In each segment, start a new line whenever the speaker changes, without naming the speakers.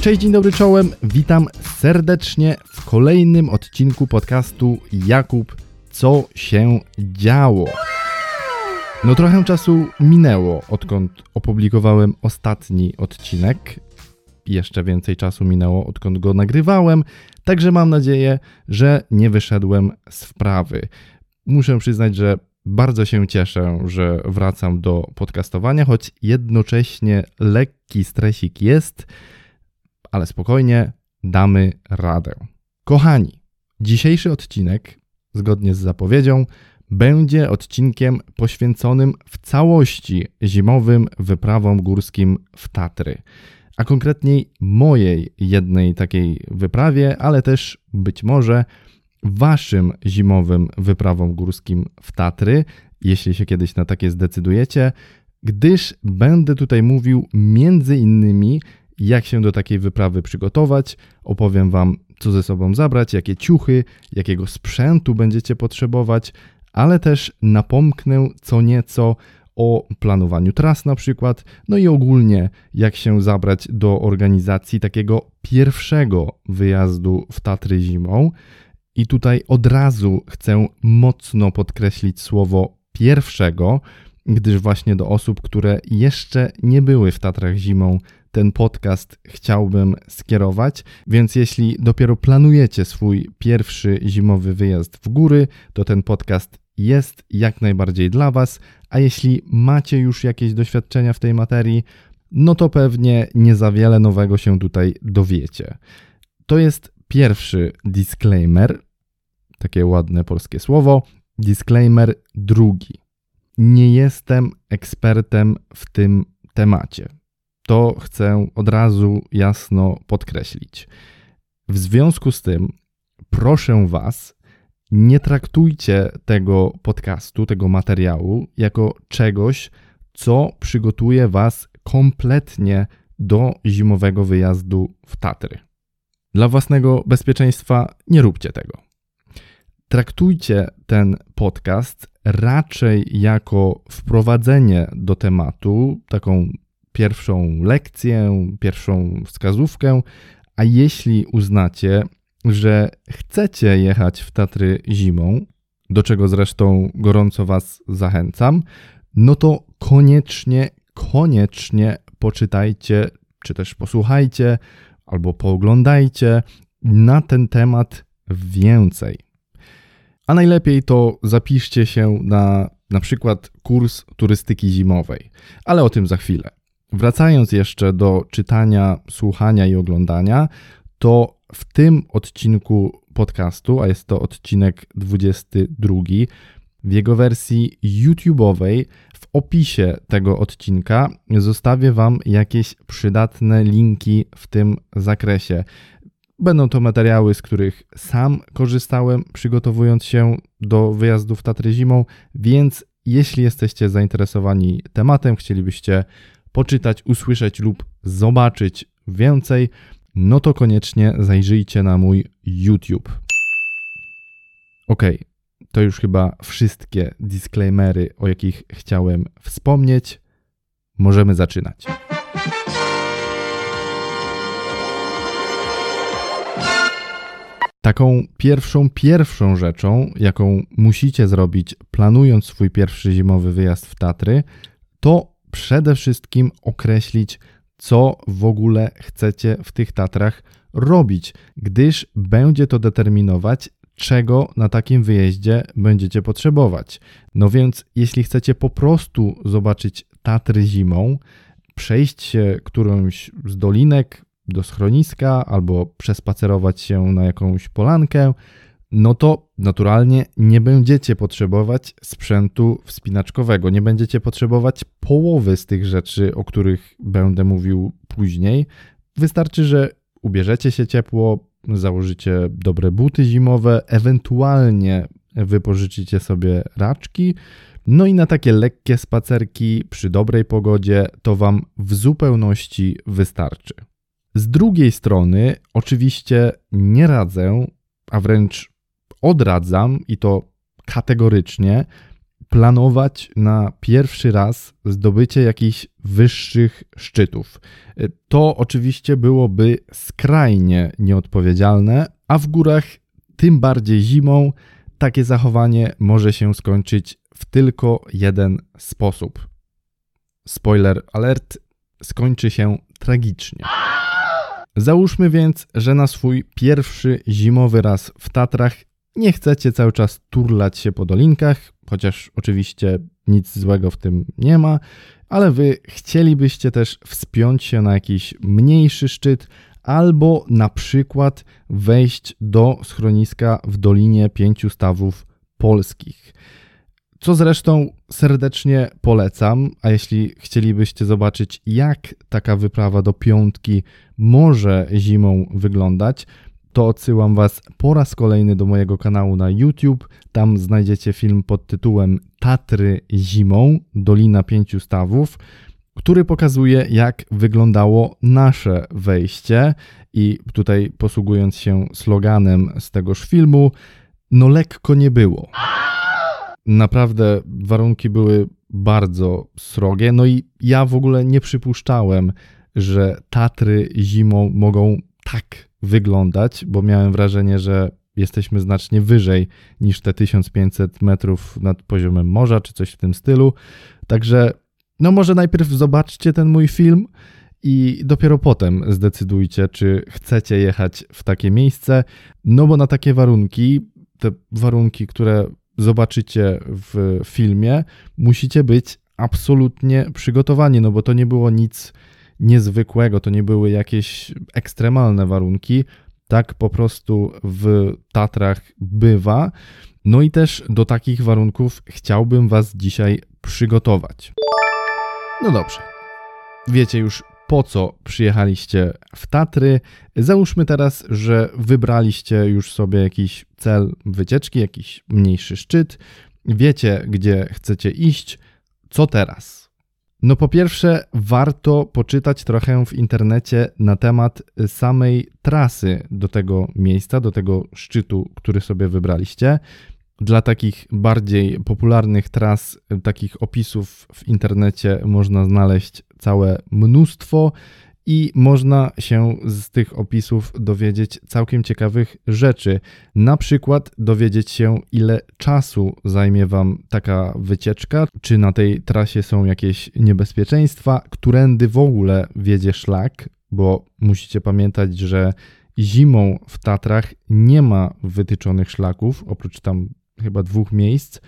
Cześć, dzień dobry czołem. Witam serdecznie w kolejnym odcinku podcastu Jakub Co się działo. No trochę czasu minęło, odkąd opublikowałem ostatni odcinek. Jeszcze więcej czasu minęło, odkąd go nagrywałem, także mam nadzieję, że nie wyszedłem z wprawy. Muszę przyznać, że bardzo się cieszę, że wracam do podcastowania, choć jednocześnie lekki stresik jest, ale spokojnie damy radę. Kochani, dzisiejszy odcinek, zgodnie z zapowiedzią, będzie odcinkiem poświęconym w całości zimowym wyprawom górskim w Tatry. A konkretniej mojej jednej takiej wyprawie, ale też być może waszym zimowym wyprawom górskim w Tatry, jeśli się kiedyś na takie zdecydujecie, gdyż będę tutaj mówił między innymi, jak się do takiej wyprawy przygotować, opowiem wam, co ze sobą zabrać, jakie ciuchy, jakiego sprzętu będziecie potrzebować, ale też napomknę co nieco o planowaniu tras na przykład, no i ogólnie jak się zabrać do organizacji takiego pierwszego wyjazdu w Tatry zimą. I tutaj od razu chcę mocno podkreślić słowo pierwszego, gdyż właśnie do osób, które jeszcze nie były w Tatrach zimą, ten podcast chciałbym skierować. Więc jeśli dopiero planujecie swój pierwszy zimowy wyjazd w góry, to ten podcast jest jak najbardziej dla Was. A jeśli macie już jakieś doświadczenia w tej materii, no to pewnie nie za wiele nowego się tutaj dowiecie. To jest pierwszy disclaimer, takie ładne polskie słowo. Disclaimer drugi. Nie jestem ekspertem w tym temacie. To chcę od razu jasno podkreślić. W związku z tym, proszę Was, nie traktujcie tego podcastu, tego materiału jako czegoś, co przygotuje Was kompletnie do zimowego wyjazdu w Tatry. Dla własnego bezpieczeństwa nie róbcie tego. Traktujcie ten podcast raczej jako wprowadzenie do tematu, taką pierwszą lekcję, pierwszą wskazówkę, a jeśli uznacie, że chcecie jechać w Tatry zimą, do czego zresztą gorąco Was zachęcam, no to koniecznie, koniecznie poczytajcie, czy też posłuchajcie, albo pooglądajcie na ten temat więcej. A najlepiej to zapiszcie się na na przykład kurs turystyki zimowej, ale o tym za chwilę. Wracając jeszcze do czytania, słuchania i oglądania, to w tym odcinku podcastu, a jest to odcinek 22, w jego wersji YouTube'owej, w opisie tego odcinka zostawię Wam jakieś przydatne linki w tym zakresie. Będą to materiały, z których sam korzystałem, przygotowując się do wyjazdu w Tatry zimą, więc jeśli jesteście zainteresowani tematem, chcielibyście poczytać, usłyszeć lub zobaczyć więcej, no to koniecznie zajrzyjcie na mój YouTube. Ok, to już chyba wszystkie disclaimery, o jakich chciałem wspomnieć. Możemy zaczynać. Taką pierwszą, pierwszą rzeczą, jaką musicie zrobić, planując swój pierwszy zimowy wyjazd w Tatry, to przede wszystkim określić, co w ogóle chcecie w tych Tatrach robić, gdyż będzie to determinować, czego na takim wyjeździe będziecie potrzebować. No więc, jeśli chcecie po prostu zobaczyć Tatry zimą, przejść się którąś z dolinek do schroniska albo przespacerować się na jakąś polankę, no to naturalnie nie będziecie potrzebować sprzętu wspinaczkowego, nie będziecie potrzebować połowy z tych rzeczy, o których będę mówił później. Wystarczy, że ubierzecie się ciepło, założycie dobre buty zimowe, ewentualnie wypożyczycie sobie raczki. No i na takie lekkie spacerki przy dobrej pogodzie to Wam w zupełności wystarczy. Z drugiej strony, oczywiście nie radzę, a wręcz odradzam i to kategorycznie planować na pierwszy raz zdobycie jakichś wyższych szczytów. To oczywiście byłoby skrajnie nieodpowiedzialne, a w górach, tym bardziej zimą, takie zachowanie może się skończyć w tylko jeden sposób. Spoiler alert, skończy się tragicznie. Załóżmy więc, że na swój pierwszy zimowy raz w Tatrach nie chcecie cały czas turlać się po dolinkach, chociaż oczywiście nic złego w tym nie ma, ale wy chcielibyście też wspiąć się na jakiś mniejszy szczyt albo na przykład wejść do schroniska w Dolinie Pięciu Stawów Polskich. Co zresztą serdecznie polecam, a jeśli chcielibyście zobaczyć, jak taka wyprawa do piątki może zimą wyglądać, to odsyłam Was po raz kolejny do mojego kanału na YouTube. Tam znajdziecie film pod tytułem Tatry zimą, Dolina Pięciu Stawów, który pokazuje, jak wyglądało nasze wejście. I tutaj posługując się sloganem z tegoż filmu, no lekko nie było. Naprawdę warunki były bardzo srogie, no i ja w ogóle nie przypuszczałem, że Tatry zimą mogą tak wyglądać, bo miałem wrażenie, że jesteśmy znacznie wyżej niż te 1500 metrów nad poziomem morza, czy coś w tym stylu. Także, no może najpierw zobaczcie ten mój film i dopiero potem zdecydujcie, czy chcecie jechać w takie miejsce, no bo na takie warunki, te warunki, które zobaczycie w filmie, musicie być absolutnie przygotowani, no bo to nie było nic niezwykłego, to nie były jakieś ekstremalne warunki. Tak po prostu w Tatrach bywa. No i też do takich warunków chciałbym Was dzisiaj przygotować. No dobrze. Wiecie już po co przyjechaliście w Tatry. Załóżmy teraz, że wybraliście już sobie jakiś cel wycieczki, jakiś mniejszy szczyt. Wiecie, gdzie chcecie iść. Co teraz? No po pierwsze, warto poczytać trochę w internecie na temat samej trasy do tego miejsca, do tego szczytu, który sobie wybraliście. Dla takich bardziej popularnych tras, takich opisów w internecie można znaleźć całe mnóstwo i można się z tych opisów dowiedzieć całkiem ciekawych rzeczy. Na przykład dowiedzieć się, ile czasu zajmie Wam taka wycieczka, czy na tej trasie są jakieś niebezpieczeństwa, którędy w ogóle wiedzie szlak, bo musicie pamiętać, że zimą w Tatrach nie ma wytyczonych szlaków, oprócz tam chyba dwóch miejsc,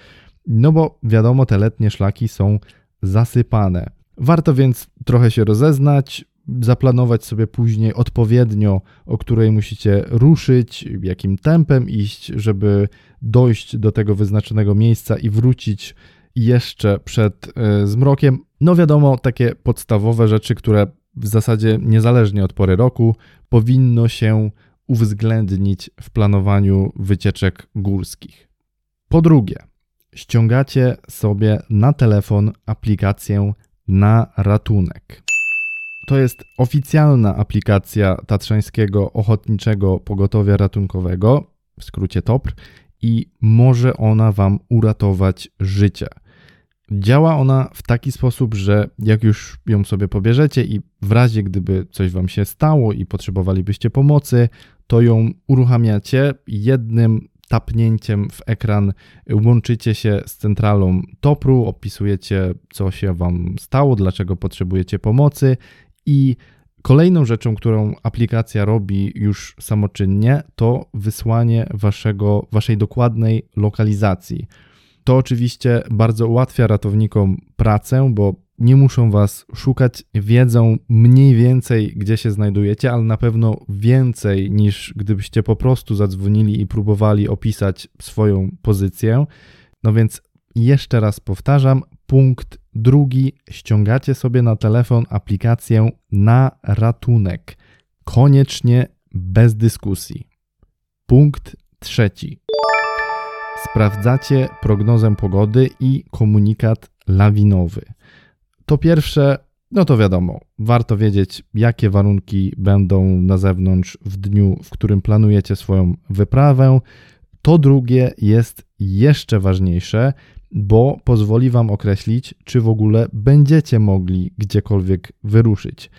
no bo wiadomo, te letnie szlaki są zasypane. Warto więc trochę się rozeznać, zaplanować sobie później odpowiednio, o której musicie ruszyć, jakim tempem iść, żeby dojść do tego wyznaczonego miejsca i wrócić jeszcze przed e, zmrokiem. No wiadomo, takie podstawowe rzeczy, które w zasadzie niezależnie od pory roku powinno się uwzględnić w planowaniu wycieczek górskich. Po drugie, ściągacie sobie na telefon aplikację na ratunek. To jest oficjalna aplikacja Tatrzańskiego Ochotniczego Pogotowia Ratunkowego, w skrócie TOPR, i może ona Wam uratować życie. Działa ona w taki sposób, że jak już ją sobie pobierzecie i w razie gdyby coś Wam się stało i potrzebowalibyście pomocy, to ją uruchamiacie jednym tapnięciem w ekran łączycie się z centralą TOPRu, opisujecie co się Wam stało, dlaczego potrzebujecie pomocy i kolejną rzeczą, którą aplikacja robi już samoczynnie, to wysłanie waszego, waszej dokładnej lokalizacji. To oczywiście bardzo ułatwia ratownikom pracę, bo nie muszą was szukać, wiedzą mniej więcej, gdzie się znajdujecie, ale na pewno więcej niż gdybyście po prostu zadzwonili i próbowali opisać swoją pozycję. No więc jeszcze raz powtarzam, punkt drugi, ściągacie sobie na telefon aplikację na ratunek. Koniecznie bez dyskusji. Punkt trzeci. Sprawdzacie prognozę pogody i komunikat lawinowy. To pierwsze, no to wiadomo, warto wiedzieć, jakie warunki będą na zewnątrz w dniu, w którym planujecie swoją wyprawę. To drugie jest jeszcze ważniejsze, bo pozwoli Wam określić, czy w ogóle będziecie mogli gdziekolwiek wyruszyć.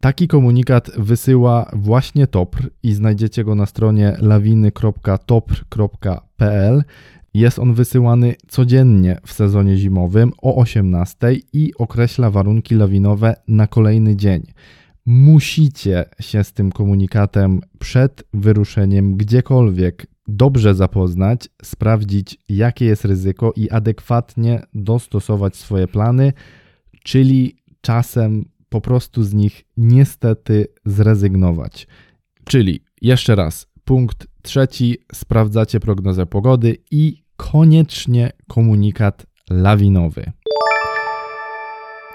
Taki komunikat wysyła właśnie TOPR i znajdziecie go na stronie lawiny.topr.pl. Jest on wysyłany codziennie w sezonie zimowym o 18 i określa warunki lawinowe na kolejny dzień. Musicie się z tym komunikatem przed wyruszeniem gdziekolwiek dobrze zapoznać, sprawdzić jakie jest ryzyko i adekwatnie dostosować swoje plany, czyli czasem po prostu z nich niestety zrezygnować. Czyli jeszcze raz, punkt trzeci, sprawdzacie prognozę pogody i koniecznie komunikat lawinowy.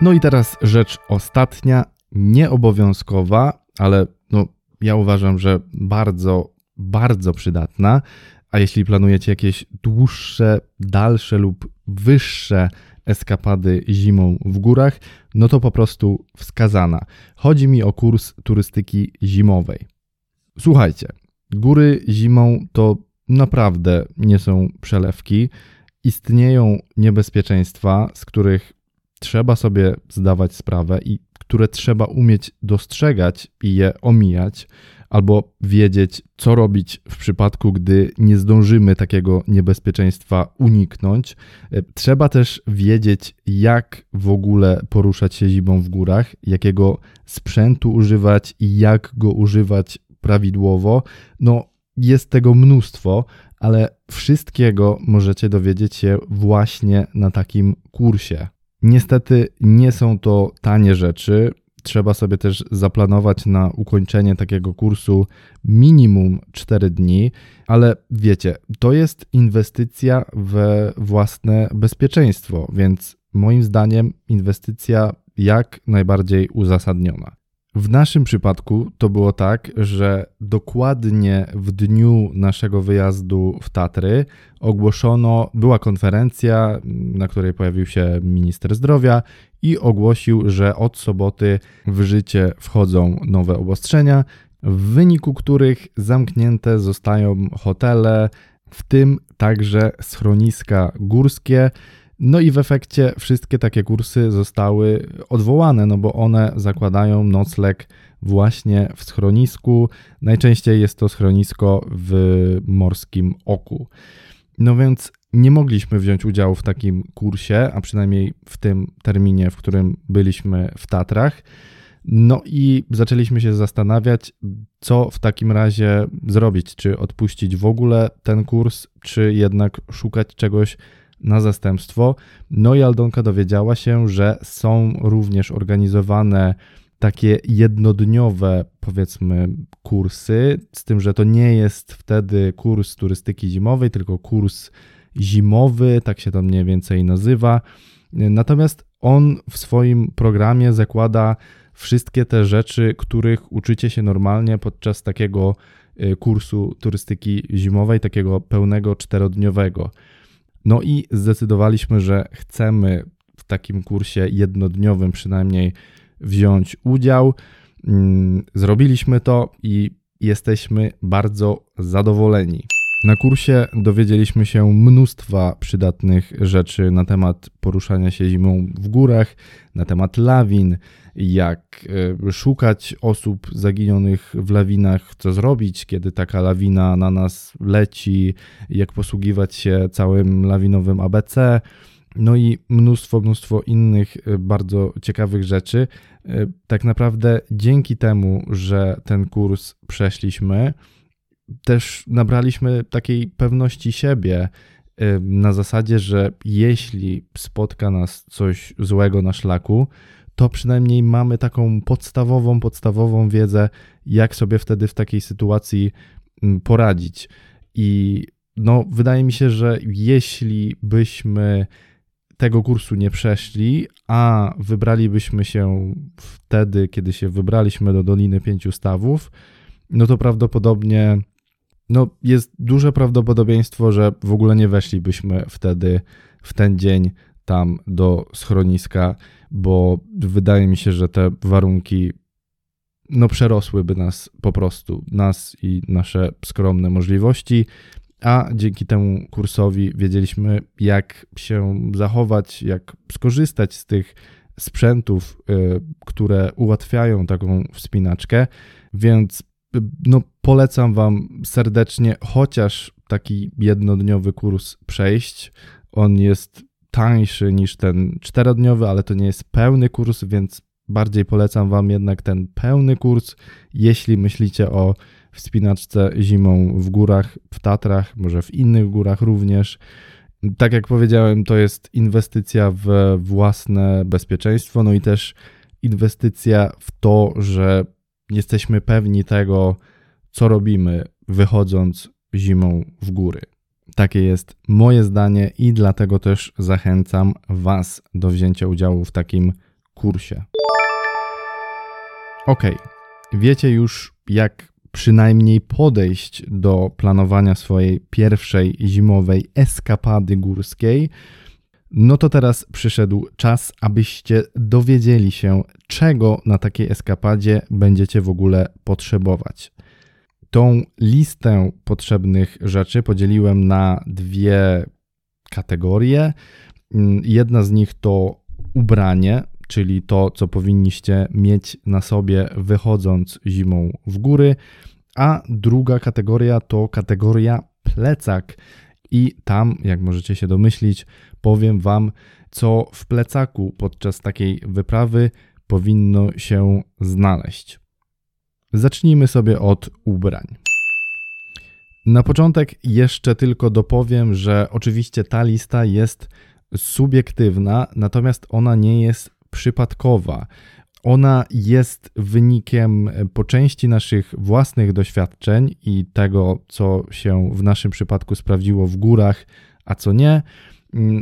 No i teraz rzecz ostatnia, nieobowiązkowa, ale no, ja uważam, że bardzo, bardzo przydatna. A jeśli planujecie jakieś dłuższe, dalsze lub wyższe eskapady zimą w górach, no to po prostu wskazana. Chodzi mi o kurs turystyki zimowej. Słuchajcie, góry zimą to naprawdę nie są przelewki. Istnieją niebezpieczeństwa, z których trzeba sobie zdawać sprawę i które trzeba umieć dostrzegać i je omijać, albo wiedzieć, co robić w przypadku, gdy nie zdążymy takiego niebezpieczeństwa uniknąć. E, trzeba też wiedzieć, jak w ogóle poruszać się zimą w górach, jakiego sprzętu używać i jak go używać prawidłowo. No, jest tego mnóstwo, ale wszystkiego możecie dowiedzieć się właśnie na takim kursie. Niestety nie są to tanie rzeczy. Trzeba sobie też zaplanować na ukończenie takiego kursu minimum 4 dni, ale wiecie, to jest inwestycja we własne bezpieczeństwo, więc moim zdaniem inwestycja jak najbardziej uzasadniona. W naszym przypadku to było tak, że dokładnie w dniu naszego wyjazdu w Tatry ogłoszono, była konferencja, na której pojawił się minister zdrowia i ogłosił, że od soboty w życie wchodzą nowe obostrzenia, w wyniku których zamknięte zostają hotele, w tym także schroniska górskie. No i w efekcie wszystkie takie kursy zostały odwołane, no bo one zakładają nocleg właśnie w schronisku. Najczęściej jest to schronisko w Morskim Oku. No więc nie mogliśmy wziąć udziału w takim kursie, a przynajmniej w tym terminie, w którym byliśmy w Tatrach. No i zaczęliśmy się zastanawiać, co w takim razie zrobić, czy odpuścić w ogóle ten kurs, czy jednak szukać czegoś na zastępstwo. No i Aldonka dowiedziała się, że są również organizowane takie jednodniowe, powiedzmy, kursy, z tym, że to nie jest wtedy kurs turystyki zimowej, tylko kurs zimowy, tak się to mniej więcej nazywa. Natomiast on w swoim programie zakłada wszystkie te rzeczy, których uczycie się normalnie podczas takiego y, kursu turystyki zimowej, takiego pełnego czterodniowego. No i zdecydowaliśmy, że chcemy w takim kursie jednodniowym przynajmniej wziąć udział. Mm, zrobiliśmy to i jesteśmy bardzo zadowoleni. Na kursie dowiedzieliśmy się mnóstwa przydatnych rzeczy na temat poruszania się zimą w górach, na temat lawin, jak e, szukać osób zaginionych w lawinach, co zrobić, kiedy taka lawina na nas leci, jak posługiwać się całym lawinowym ABC. No i mnóstwo, mnóstwo innych e, bardzo ciekawych rzeczy. E, tak naprawdę dzięki temu, że ten kurs przeszliśmy, też nabraliśmy takiej pewności siebie na zasadzie, że jeśli spotka nas coś złego na szlaku, to przynajmniej mamy taką podstawową, podstawową wiedzę, jak sobie wtedy w takiej sytuacji poradzić. I no, wydaje mi się, że jeśli byśmy tego kursu nie przeszli, a wybralibyśmy się wtedy, kiedy się wybraliśmy do Doliny Pięciu Stawów, no to prawdopodobnie no, jest duże prawdopodobieństwo, że w ogóle nie weszlibyśmy wtedy w ten dzień tam do schroniska, bo wydaje mi się, że te warunki no, przerosłyby nas po prostu, nas i nasze skromne możliwości. a dzięki temu kursowi wiedzieliśmy, jak się zachować, jak skorzystać z tych sprzętów, y, które ułatwiają taką wspinaczkę, więc no, polecam Wam serdecznie chociaż taki jednodniowy kurs przejść. On jest tańszy niż ten czterodniowy, ale to nie jest pełny kurs, więc bardziej polecam Wam jednak ten pełny kurs, jeśli myślicie o wspinaczce zimą w górach, w Tatrach, może w innych górach również. Tak jak powiedziałem, to jest inwestycja w własne bezpieczeństwo, no i też inwestycja w to, że jesteśmy pewni tego, co robimy, wychodząc zimą w góry. Takie jest moje zdanie i dlatego też zachęcam Was do wzięcia udziału w takim kursie. Ok, wiecie już, jak przynajmniej podejść do planowania swojej pierwszej zimowej eskapady górskiej. No to teraz przyszedł czas, abyście dowiedzieli się, czego na takiej eskapadzie będziecie w ogóle potrzebować. Tą listę potrzebnych rzeczy podzieliłem na dwie kategorie. Jedna z nich to ubranie, czyli to, co powinniście mieć na sobie wychodząc zimą w góry, a druga kategoria to kategoria plecak. I tam, jak możecie się domyślić, powiem Wam, co w plecaku podczas takiej wyprawy powinno się znaleźć. Zacznijmy sobie od ubrań. Na początek jeszcze tylko dopowiem, że oczywiście ta lista jest subiektywna, natomiast ona nie jest przypadkowa. Ona jest wynikiem po części naszych własnych doświadczeń i tego, co się w naszym przypadku sprawdziło w górach, a co nie,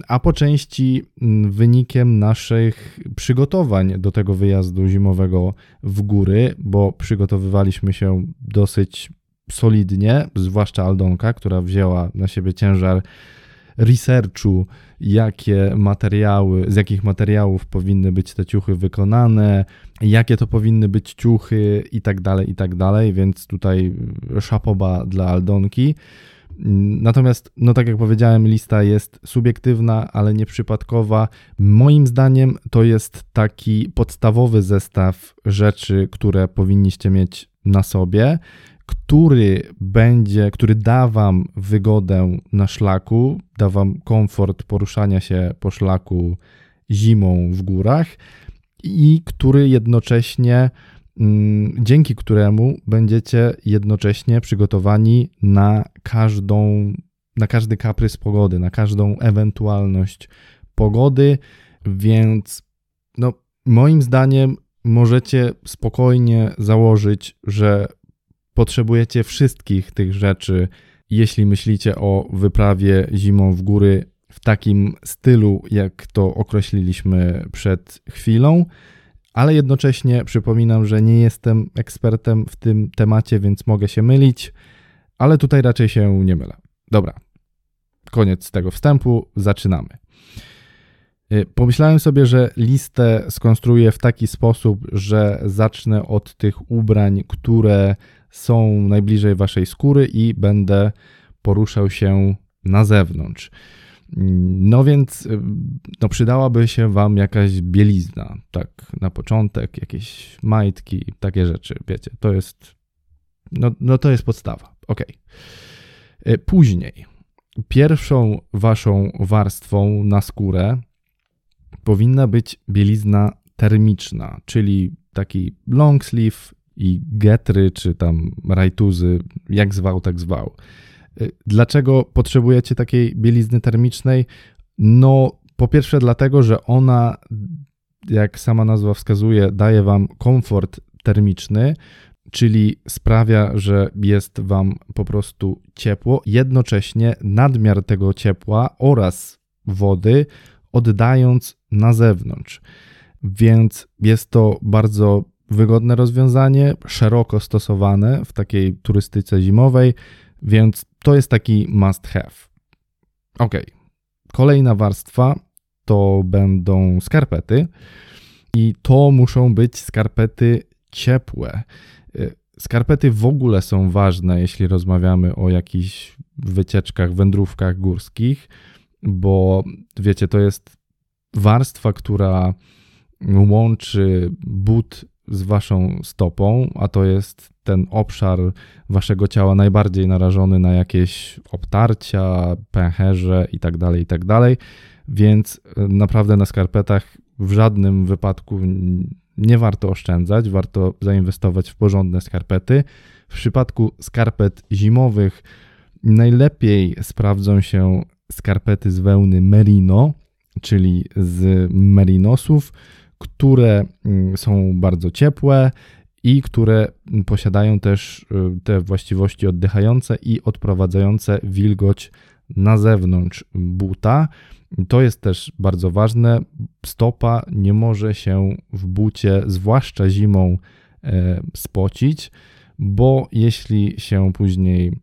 a po części wynikiem naszych przygotowań do tego wyjazdu zimowego w góry, bo przygotowywaliśmy się dosyć solidnie, zwłaszcza Aldonka, która wzięła na siebie ciężar researchu, jakie materiały, z jakich materiałów powinny być te ciuchy wykonane, jakie to powinny być ciuchy i tak dalej, i tak dalej, więc tutaj szapoba dla Aldonki. Natomiast, no tak jak powiedziałem, lista jest subiektywna, ale nieprzypadkowa. Moim zdaniem to jest taki podstawowy zestaw rzeczy, które powinniście mieć na sobie który będzie, który da Wam wygodę na szlaku, da Wam komfort poruszania się po szlaku zimą w górach i który jednocześnie, mm, dzięki któremu będziecie jednocześnie przygotowani na każdą, na każdy kaprys pogody, na każdą ewentualność pogody, więc no, moim zdaniem możecie spokojnie założyć, że potrzebujecie wszystkich tych rzeczy, jeśli myślicie o wyprawie zimą w góry w takim stylu, jak to określiliśmy przed chwilą. Ale jednocześnie przypominam, że nie jestem ekspertem w tym temacie, więc mogę się mylić, ale tutaj raczej się nie mylę. Dobra, koniec tego wstępu, zaczynamy. Y, pomyślałem sobie, że listę skonstruuję w taki sposób, że zacznę od tych ubrań, które są najbliżej waszej skóry i będę poruszał się na zewnątrz. No więc y, no przydałaby się wam jakaś bielizna, tak na początek, jakieś majtki, takie rzeczy, wiecie, to jest no, no to jest podstawa. Ok. Później pierwszą waszą warstwą na skórę powinna być bielizna termiczna, czyli taki long sleeve i getry, czy tam rajtuzy, jak zwał, tak zwał. Y, dlaczego potrzebujecie takiej bielizny termicznej? No, po pierwsze, dlatego, że ona, jak sama nazwa wskazuje, daje wam komfort termiczny, czyli sprawia, że jest wam po prostu ciepło. Jednocześnie nadmiar tego ciepła oraz wody oddając na zewnątrz. Więc jest to bardzo wygodne rozwiązanie, szeroko stosowane w takiej turystyce zimowej, więc to jest taki must have. Ok, kolejna warstwa to będą skarpety i to muszą być skarpety ciepłe. Skarpety w ogóle są ważne, jeśli rozmawiamy o jakichś wycieczkach, wędrówkach górskich, bo wiecie, to jest warstwa, która łączy but z waszą stopą, a to jest ten obszar waszego ciała najbardziej narażony na jakieś obtarcia, pęcherze itd., tak itd., tak więc e, naprawdę na skarpetach w żadnym wypadku nie warto oszczędzać, warto zainwestować w porządne skarpety. W przypadku skarpet zimowych najlepiej sprawdzą się skarpety z wełny merino, czyli z merinosów, które mm, są bardzo ciepłe i które posiadają też y, te właściwości oddychające i odprowadzające wilgoć na zewnątrz buta. To jest też bardzo ważne. Stopa nie może się w bucie, zwłaszcza zimą, e, spocić, bo jeśli się później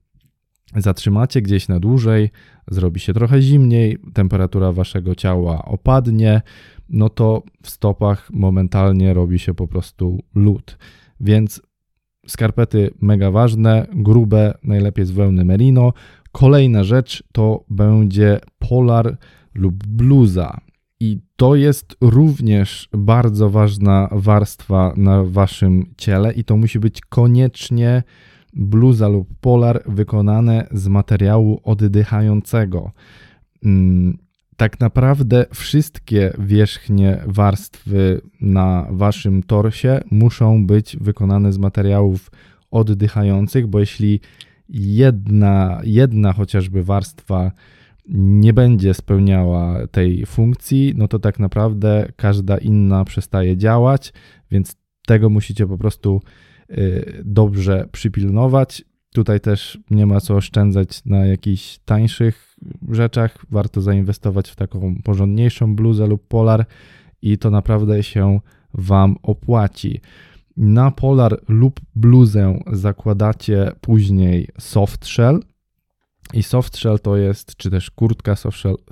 zatrzymacie gdzieś na dłużej, zrobi się trochę zimniej, temperatura waszego ciała opadnie, no to w stopach momentalnie robi się po prostu lód. Więc skarpety mega ważne, grube, najlepiej z wełny merino. Kolejna rzecz to będzie polar lub bluza. I to jest również bardzo ważna warstwa na waszym ciele, i to musi być koniecznie bluza lub polar wykonane z materiału oddychającego. Tak naprawdę wszystkie wierzchnie warstwy na waszym torsie muszą być wykonane z materiałów oddychających, bo jeśli jedna, jedna chociażby warstwa nie będzie spełniała tej funkcji, no to tak naprawdę każda inna przestaje działać, więc tego musicie po prostu y, dobrze przypilnować. Tutaj też nie ma co oszczędzać na jakichś tańszych rzeczach. Warto zainwestować w taką porządniejszą bluzę lub polar i to naprawdę się Wam opłaci. Na polar lub bluzę zakładacie później soft shell. I soft shell to jest, czy też kurtka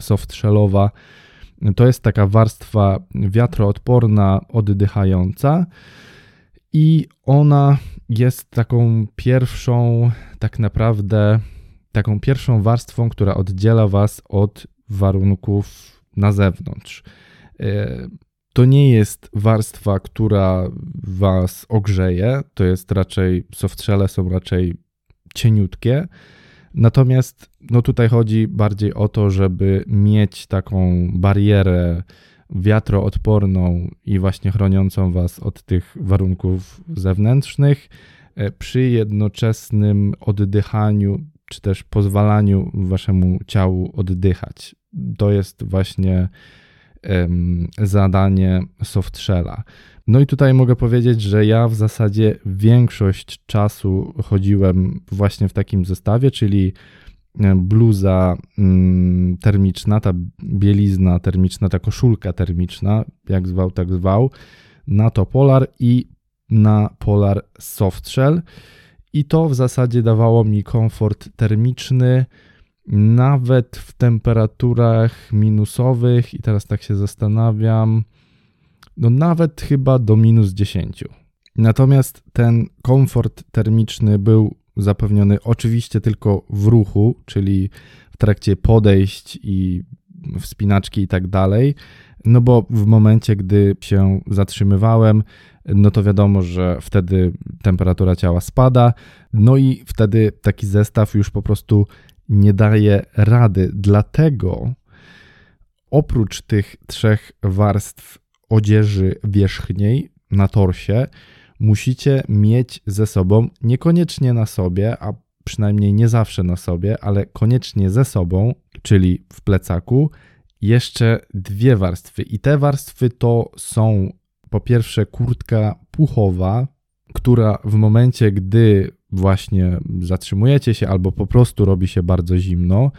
soft shellowa, to jest taka warstwa wiatroodporna, oddychająca i ona jest taką pierwszą, tak naprawdę, taką pierwszą warstwą, która oddziela Was od warunków na zewnątrz. E, to nie jest warstwa, która Was ogrzeje, to jest raczej, softshelle są raczej cieniutkie, natomiast no tutaj chodzi bardziej o to, żeby mieć taką barierę wiatroodporną i właśnie chroniącą Was od tych warunków zewnętrznych e, przy jednoczesnym oddychaniu, czy też pozwalaniu Waszemu ciału oddychać. To jest właśnie zadanie softshella. No i tutaj mogę powiedzieć, że ja w zasadzie większość czasu chodziłem właśnie w takim zestawie, czyli bluza mm, termiczna, ta bielizna termiczna, ta koszulka termiczna, jak zwał, tak zwał, na to Polar i na Polar Softshell. I to w zasadzie dawało mi komfort termiczny, nawet w temperaturach minusowych, i teraz tak się zastanawiam, no nawet chyba do minus 10. Natomiast ten komfort termiczny był zapewniony oczywiście tylko w ruchu, czyli w trakcie podejść i wspinaczki i tak dalej. No bo w momencie, gdy się zatrzymywałem, no to wiadomo, że wtedy temperatura ciała spada, no i wtedy taki zestaw już po prostu nie daje rady. Dlatego oprócz tych trzech warstw odzieży wierzchniej na torsie, musicie mieć ze sobą, niekoniecznie na sobie, a przynajmniej nie zawsze na sobie, ale koniecznie ze sobą, czyli w plecaku, jeszcze dwie warstwy. I te warstwy to są po pierwsze kurtka puchowa, która w momencie, gdy właśnie zatrzymujecie się albo po prostu robi się bardzo zimno,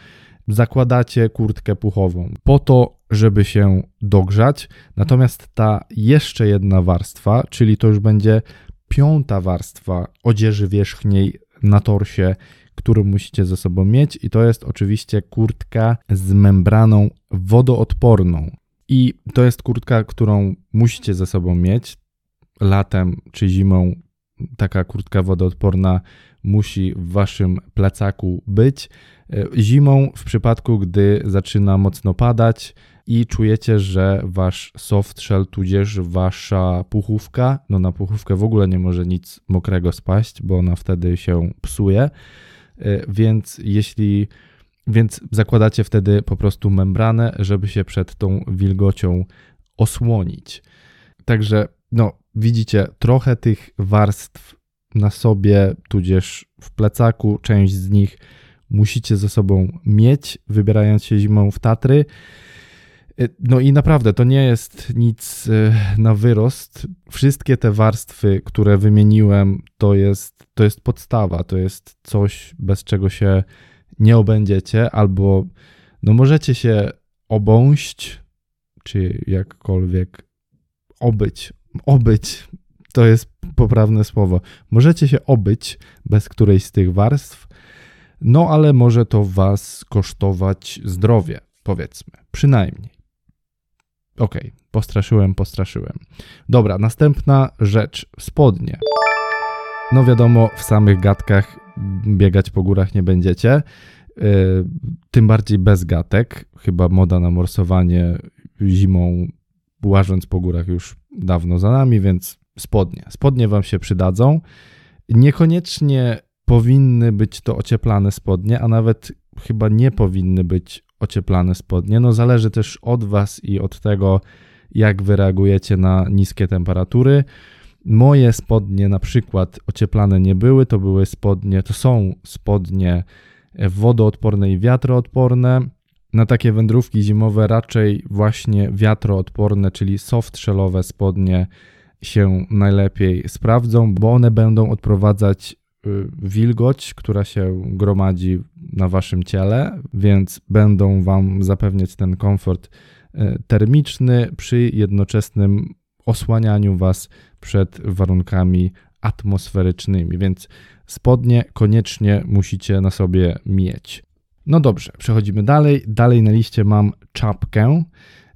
zakładacie kurtkę puchową po to, żeby się dogrzać. Natomiast ta jeszcze jedna warstwa, czyli to już będzie piąta warstwa odzieży wierzchniej na torsie, którą musicie ze sobą mieć, i to jest oczywiście kurtka z membraną wodoodporną. I to jest kurtka, którą musicie ze sobą mieć latem czy zimą. Taka kurtka wodoodporna musi w waszym plecaku być. E, zimą, w przypadku gdy zaczyna mocno padać i czujecie, że wasz soft shell, tudzież wasza puchówka, no na puchówkę w ogóle nie może nic mokrego spaść, bo ona wtedy się psuje. E, więc jeśli więc zakładacie wtedy po prostu membranę, żeby się przed tą wilgocią osłonić. Także, no, widzicie, trochę tych warstw na sobie, tudzież w plecaku, część z nich musicie ze sobą mieć, wybierając się zimą w Tatry. No i naprawdę to nie jest nic e, na wyrost. Wszystkie te warstwy, które wymieniłem, to jest, to jest podstawa, to jest coś, bez czego się nie obędziecie, albo no możecie się obąść, czy jakkolwiek obyć, obyć, to jest poprawne słowo. Możecie się obyć bez którejś z tych warstw, no ale może to was kosztować zdrowie, powiedzmy, przynajmniej. Okej, okay, postraszyłem, postraszyłem. Dobra, następna rzecz, spodnie. No wiadomo, w samych gadkach biegać po górach nie będziecie, e, tym bardziej bez gatek. Chyba moda na morsowanie zimą, łażąc po górach już dawno za nami, więc spodnie. Spodnie Wam się przydadzą. Niekoniecznie powinny być to ocieplane spodnie, a nawet chyba nie powinny być ocieplane spodnie. No zależy też od Was i od tego, jak wy reagujecie na niskie temperatury. Moje spodnie na przykład ocieplane nie były, to były spodnie, to są spodnie wodoodporne i wiatroodporne. Na takie wędrówki zimowe raczej właśnie wiatroodporne, czyli soft shellowe spodnie się najlepiej sprawdzą, bo one będą odprowadzać wilgoć, która się gromadzi na waszym ciele, więc będą wam zapewniać ten komfort y, termiczny przy jednoczesnym osłanianiu was przed warunkami atmosferycznymi, więc spodnie koniecznie musicie na sobie mieć. No dobrze, przechodzimy dalej. Dalej na liście mam czapkę.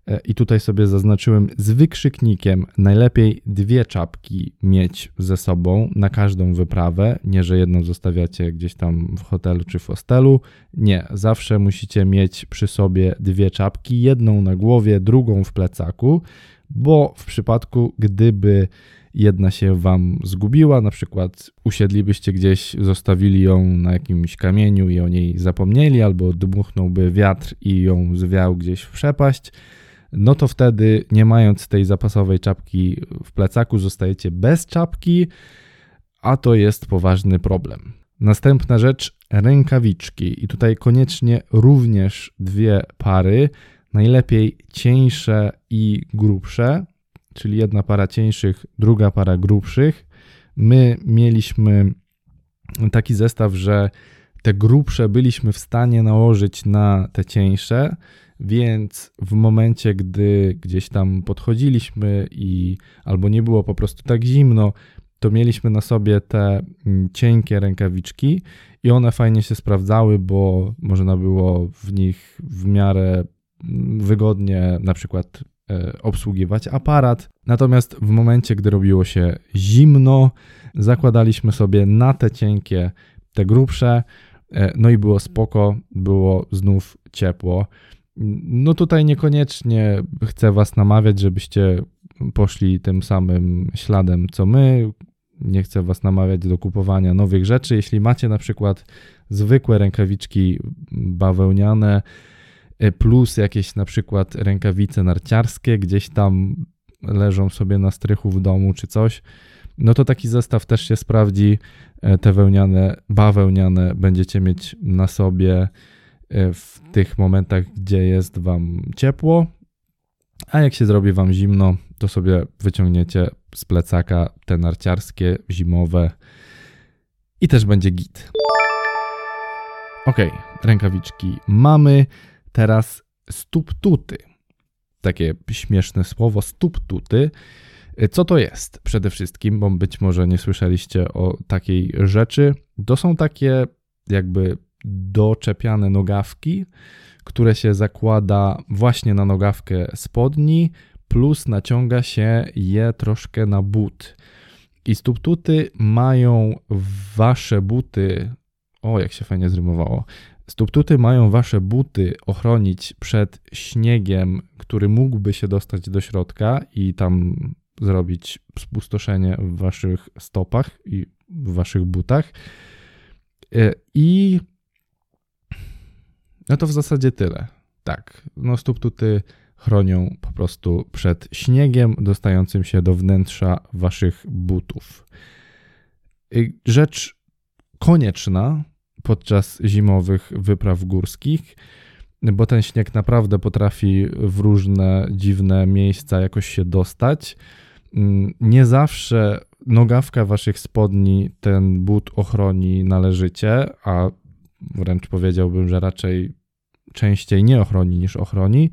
E, I tutaj sobie zaznaczyłem z wykrzyknikiem: najlepiej dwie czapki mieć ze sobą na każdą wyprawę. Nie, że jedną zostawiacie gdzieś tam w hotelu czy w hostelu. Nie, zawsze musicie mieć przy sobie dwie czapki: jedną na głowie, drugą w plecaku, bo w przypadku, gdyby jedna się wam zgubiła, na przykład usiedlibyście gdzieś, zostawili ją na jakimś kamieniu i o niej zapomnieli, albo dmuchnąłby wiatr i ją zwiał gdzieś w przepaść, no to wtedy, nie mając tej zapasowej czapki w plecaku, zostajecie bez czapki, a to jest poważny problem. Następna rzecz, rękawiczki. I tutaj koniecznie również dwie pary, najlepiej cieńsze i grubsze, czyli jedna para cieńszych, druga para grubszych. My mieliśmy taki zestaw, że te grubsze byliśmy w stanie nałożyć na te cieńsze, więc w momencie, gdy gdzieś tam podchodziliśmy i albo nie było po prostu tak zimno, to mieliśmy na sobie te mm, cienkie rękawiczki i one fajnie się sprawdzały, bo można było w nich w miarę mm, wygodnie na przykład e, obsługiwać aparat. Natomiast w momencie, gdy robiło się zimno, zakładaliśmy sobie na te cienkie, te grubsze, e, no i było spoko, było znów ciepło. No tutaj niekoniecznie chcę Was namawiać, żebyście poszli tym samym śladem co my. Nie chcę Was namawiać do kupowania nowych rzeczy. Jeśli macie na przykład zwykłe rękawiczki bawełniane, e, plus jakieś na przykład rękawice narciarskie, gdzieś tam leżą sobie na strychu w domu czy coś, no to taki zestaw też się sprawdzi. E, te wełniane, bawełniane będziecie mieć na sobie w tych momentach, gdzie jest Wam ciepło, a jak się zrobi Wam zimno, to sobie wyciągniecie z plecaka te narciarskie, zimowe i też będzie git. Ok, rękawiczki mamy. Teraz stuptuty. Takie śmieszne słowo, stuptuty. E, co to jest? Przede wszystkim, bo być może nie słyszeliście o takiej rzeczy. To są takie jakby doczepiane nogawki, które się zakłada właśnie na nogawkę spodni, plus naciąga się je troszkę na but. I stóp-tuty mają wasze buty, o jak się fajnie zrymowało, stóp-tuty mają wasze buty ochronić przed śniegiem, który mógłby się dostać do środka i tam zrobić spustoszenie w waszych stopach i w waszych butach. E, I no to w zasadzie tyle. Tak, no stóp-tuty chronią po prostu przed śniegiem dostającym się do wnętrza waszych butów. Rzecz konieczna podczas zimowych wypraw górskich, bo ten śnieg naprawdę potrafi w różne dziwne miejsca jakoś się dostać. Mm, nie zawsze nogawka waszych spodni ten but ochroni należycie, a wręcz powiedziałbym, że raczej częściej nie ochroni niż ochroni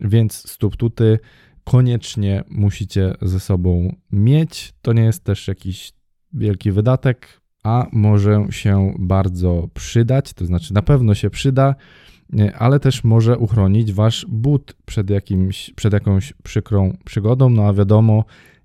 więc stóp tuty koniecznie musicie ze sobą mieć. To nie jest też jakiś wielki wydatek, a może się bardzo przydać, to znaczy na pewno się przyda, ale też może uchronić wasz but przed, jakimś, przed jakąś przykrą przygodą. No a wiadomo,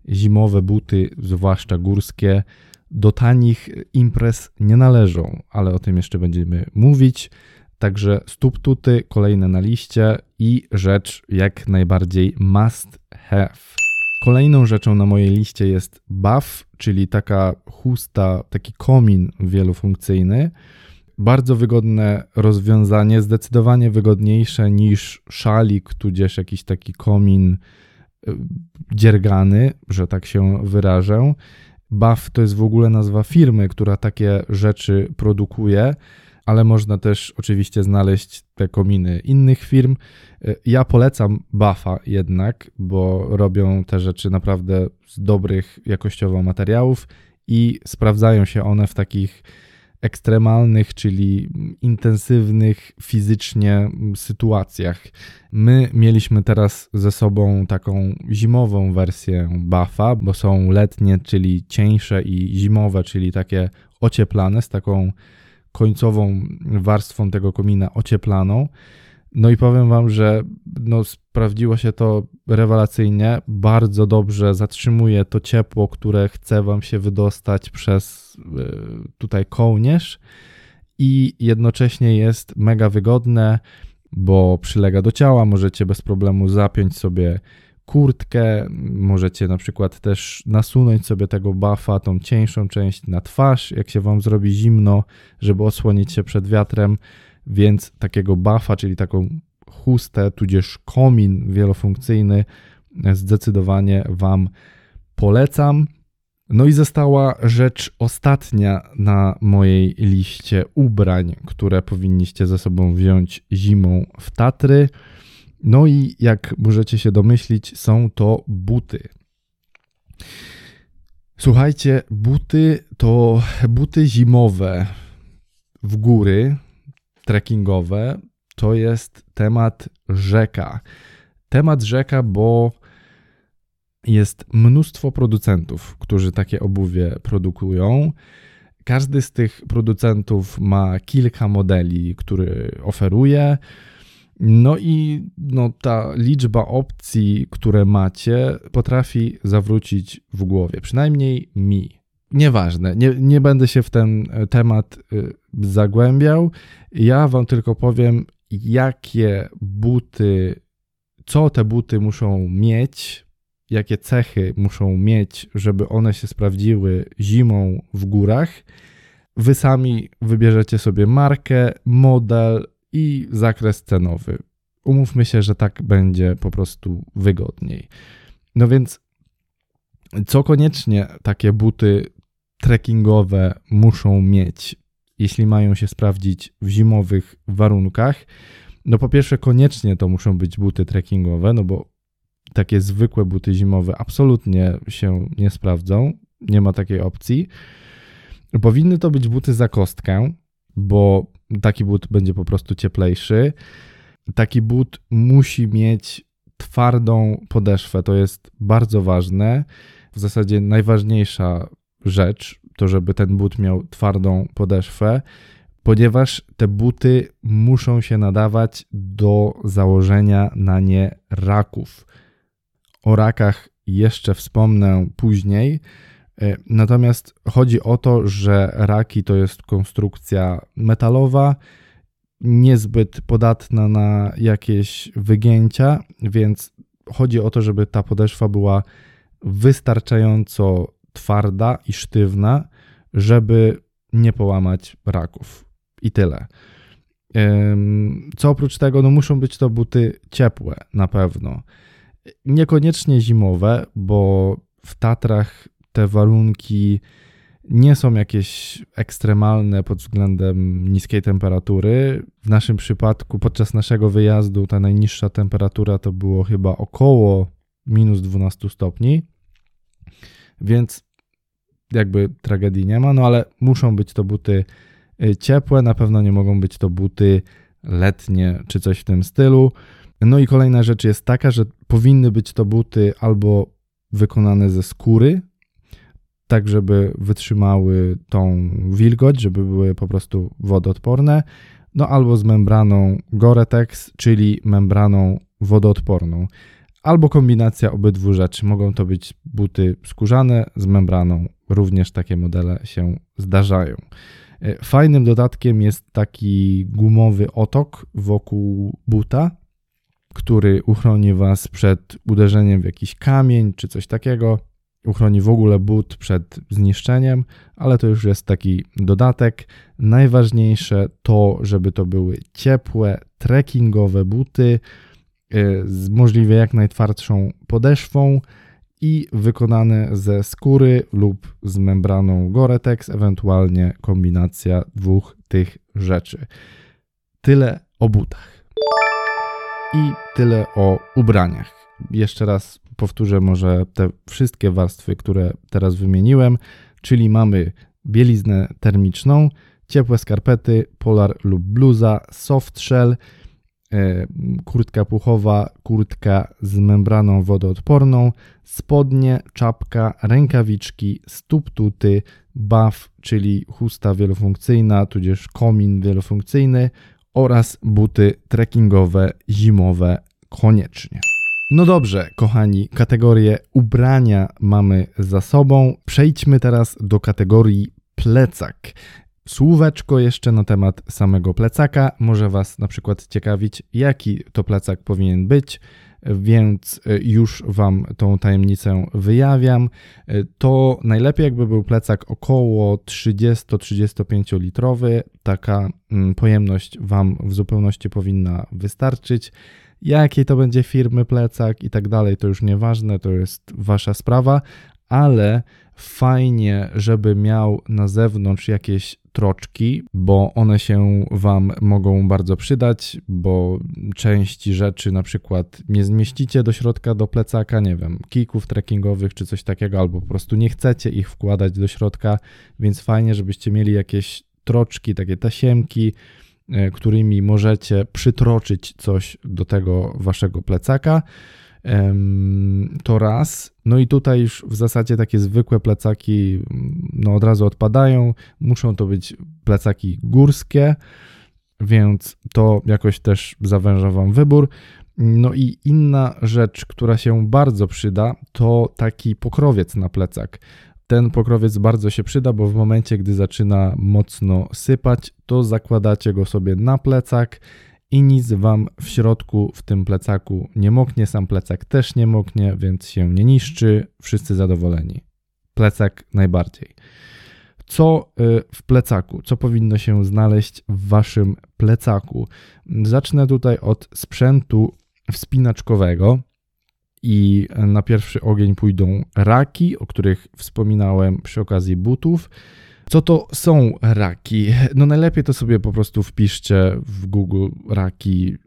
zimowe buty, zwłaszcza górskie, do tanich imprez nie należą, ale o tym jeszcze będziemy mówić. Także stóp tuty, kolejne na liście i rzecz jak najbardziej must have. Kolejną rzeczą na mojej liście jest buff, czyli taka chusta, taki komin wielofunkcyjny. Bardzo wygodne rozwiązanie, zdecydowanie wygodniejsze niż szalik, tudzież jakiś taki komin y, dziergany, że tak się wyrażę. Buff to jest w ogóle nazwa firmy, która takie rzeczy produkuje ale można też oczywiście znaleźć te kominy innych firm. E, ja polecam Buffa jednak, bo robią te rzeczy naprawdę z dobrych jakościowo materiałów i sprawdzają się one w takich ekstremalnych, czyli intensywnych fizycznie sytuacjach. My mieliśmy teraz ze sobą taką zimową wersję Buffa, bo są letnie, czyli cieńsze i zimowe, czyli takie ocieplane z taką końcową warstwą tego komina ocieplaną. No i powiem Wam, że no, sprawdziło się to rewelacyjnie. Bardzo dobrze zatrzymuje to ciepło, które chce Wam się wydostać przez y, tutaj kołnierz i jednocześnie jest mega wygodne, bo przylega do ciała. Możecie bez problemu zapiąć sobie kurtkę, możecie na przykład też nasunąć sobie tego buffa, tą cieńszą część na twarz, jak się wam zrobi zimno, żeby osłonić się przed wiatrem, więc takiego buffa, czyli taką chustę, tudzież komin wielofunkcyjny zdecydowanie wam polecam. No i została rzecz ostatnia na mojej liście ubrań, które powinniście ze sobą wziąć zimą w Tatry – no i jak możecie się domyślić, są to buty. Słuchajcie, buty to buty zimowe w góry, trekkingowe. To jest temat rzeka. Temat rzeka, bo jest mnóstwo producentów, którzy takie obuwie produkują. Każdy z tych producentów ma kilka modeli, które oferuje. No i no, ta liczba opcji, które macie, potrafi zawrócić w głowie, przynajmniej mi. Nieważne, nie, nie będę się w ten e, temat y, zagłębiał. Ja Wam tylko powiem, jakie buty, co te buty muszą mieć, jakie cechy muszą mieć, żeby one się sprawdziły zimą w górach. Wy sami wybierzecie sobie markę, model, i zakres cenowy. Umówmy się, że tak będzie po prostu wygodniej. No więc, co koniecznie takie buty trekkingowe muszą mieć, jeśli mają się sprawdzić w zimowych warunkach? No po pierwsze, koniecznie to muszą być buty trekkingowe, no bo takie zwykłe buty zimowe absolutnie się nie sprawdzą, nie ma takiej opcji. Powinny to być buty za kostkę, bo taki but będzie po prostu cieplejszy. Taki but musi mieć twardą podeszwę, to jest bardzo ważne. W zasadzie najważniejsza rzecz to, żeby ten but miał twardą podeszwę, ponieważ te buty muszą się nadawać do założenia na nie raków. O rakach jeszcze wspomnę później, E, natomiast chodzi o to, że raki to jest konstrukcja metalowa, niezbyt podatna na jakieś wygięcia, więc chodzi o to, żeby ta podeszwa była wystarczająco twarda i sztywna, żeby nie połamać raków. I tyle. Co oprócz tego, no muszą być to buty ciepłe na pewno. Niekoniecznie zimowe, bo w Tatrach te warunki nie są jakieś ekstremalne pod względem niskiej temperatury. W naszym przypadku, podczas naszego wyjazdu, ta najniższa temperatura to było chyba około minus 12 stopni, więc jakby tragedii nie ma, no ale muszą być to buty y, ciepłe, na pewno nie mogą być to buty letnie czy coś w tym stylu. No i kolejna rzecz jest taka, że powinny być to buty albo wykonane ze skóry, tak żeby wytrzymały tą wilgoć, żeby były po prostu wodoodporne, no albo z membraną Gore-Tex, czyli membraną wodoodporną, albo kombinacja obydwu rzeczy. Mogą to być buty skórzane z membraną, również takie modele się zdarzają. E, fajnym dodatkiem jest taki gumowy otok wokół buta, który uchroni Was przed uderzeniem w jakiś kamień czy coś takiego uchroni w ogóle but przed zniszczeniem, ale to już jest taki dodatek. Najważniejsze to, żeby to były ciepłe, trekkingowe buty y, z możliwie jak najtwardszą podeszwą i wykonane ze skóry lub z membraną Gore-Tex, ewentualnie kombinacja dwóch tych rzeczy. Tyle o butach. I tyle o ubraniach. Jeszcze raz powtórzę może te wszystkie warstwy, które teraz wymieniłem, czyli mamy bieliznę termiczną, ciepłe skarpety, polar lub bluza, soft shell, kurtka puchowa, kurtka z membraną wodoodporną, spodnie, czapka, rękawiczki, stóp-tuty, buff, czyli chusta wielofunkcyjna, tudzież komin wielofunkcyjny oraz buty trekkingowe zimowe koniecznie. No dobrze, kochani, kategorię ubrania mamy za sobą. Przejdźmy teraz do kategorii plecak. Słóweczko jeszcze na temat samego plecaka. Może Was na przykład ciekawić, jaki to plecak powinien być, więc e, już Wam tą tajemnicę wyjawiam. E, to najlepiej, jakby był plecak około 30-35 litrowy. Taka mm, pojemność Wam w zupełności powinna wystarczyć. Jakiej to będzie firmy plecak i tak dalej, to już nieważne, to jest wasza sprawa, ale fajnie, żeby miał na zewnątrz jakieś troczki, bo one się Wam mogą bardzo przydać, bo części rzeczy na przykład nie zmieścicie do środka do plecaka, nie wiem, kików trekkingowych czy coś takiego, albo po prostu nie chcecie ich wkładać do środka, więc fajnie, żebyście mieli jakieś troczki, takie tasiemki, E, którymi możecie przytroczyć coś do tego waszego plecaka. To raz. No i tutaj już w zasadzie takie zwykłe plecaki mm, no od razu odpadają. Muszą to być plecaki górskie, więc to jakoś też zawęża wam wybór. No i inna rzecz, która się bardzo przyda, to taki pokrowiec na plecak. Ten pokrowiec bardzo się przyda, bo w momencie, gdy zaczyna mocno sypać, to zakładacie go sobie na plecak i nic wam w środku w tym plecaku nie moknie. Sam plecak też nie moknie, więc się nie niszczy. Wszyscy zadowoleni. Plecak najbardziej. Co y, w plecaku? Co powinno się znaleźć w waszym plecaku? Zacznę tutaj od sprzętu wspinaczkowego i na pierwszy ogień pójdą raki, o których wspominałem przy okazji butów. Co to są raki? No najlepiej to sobie po prostu wpiszcie w Google raki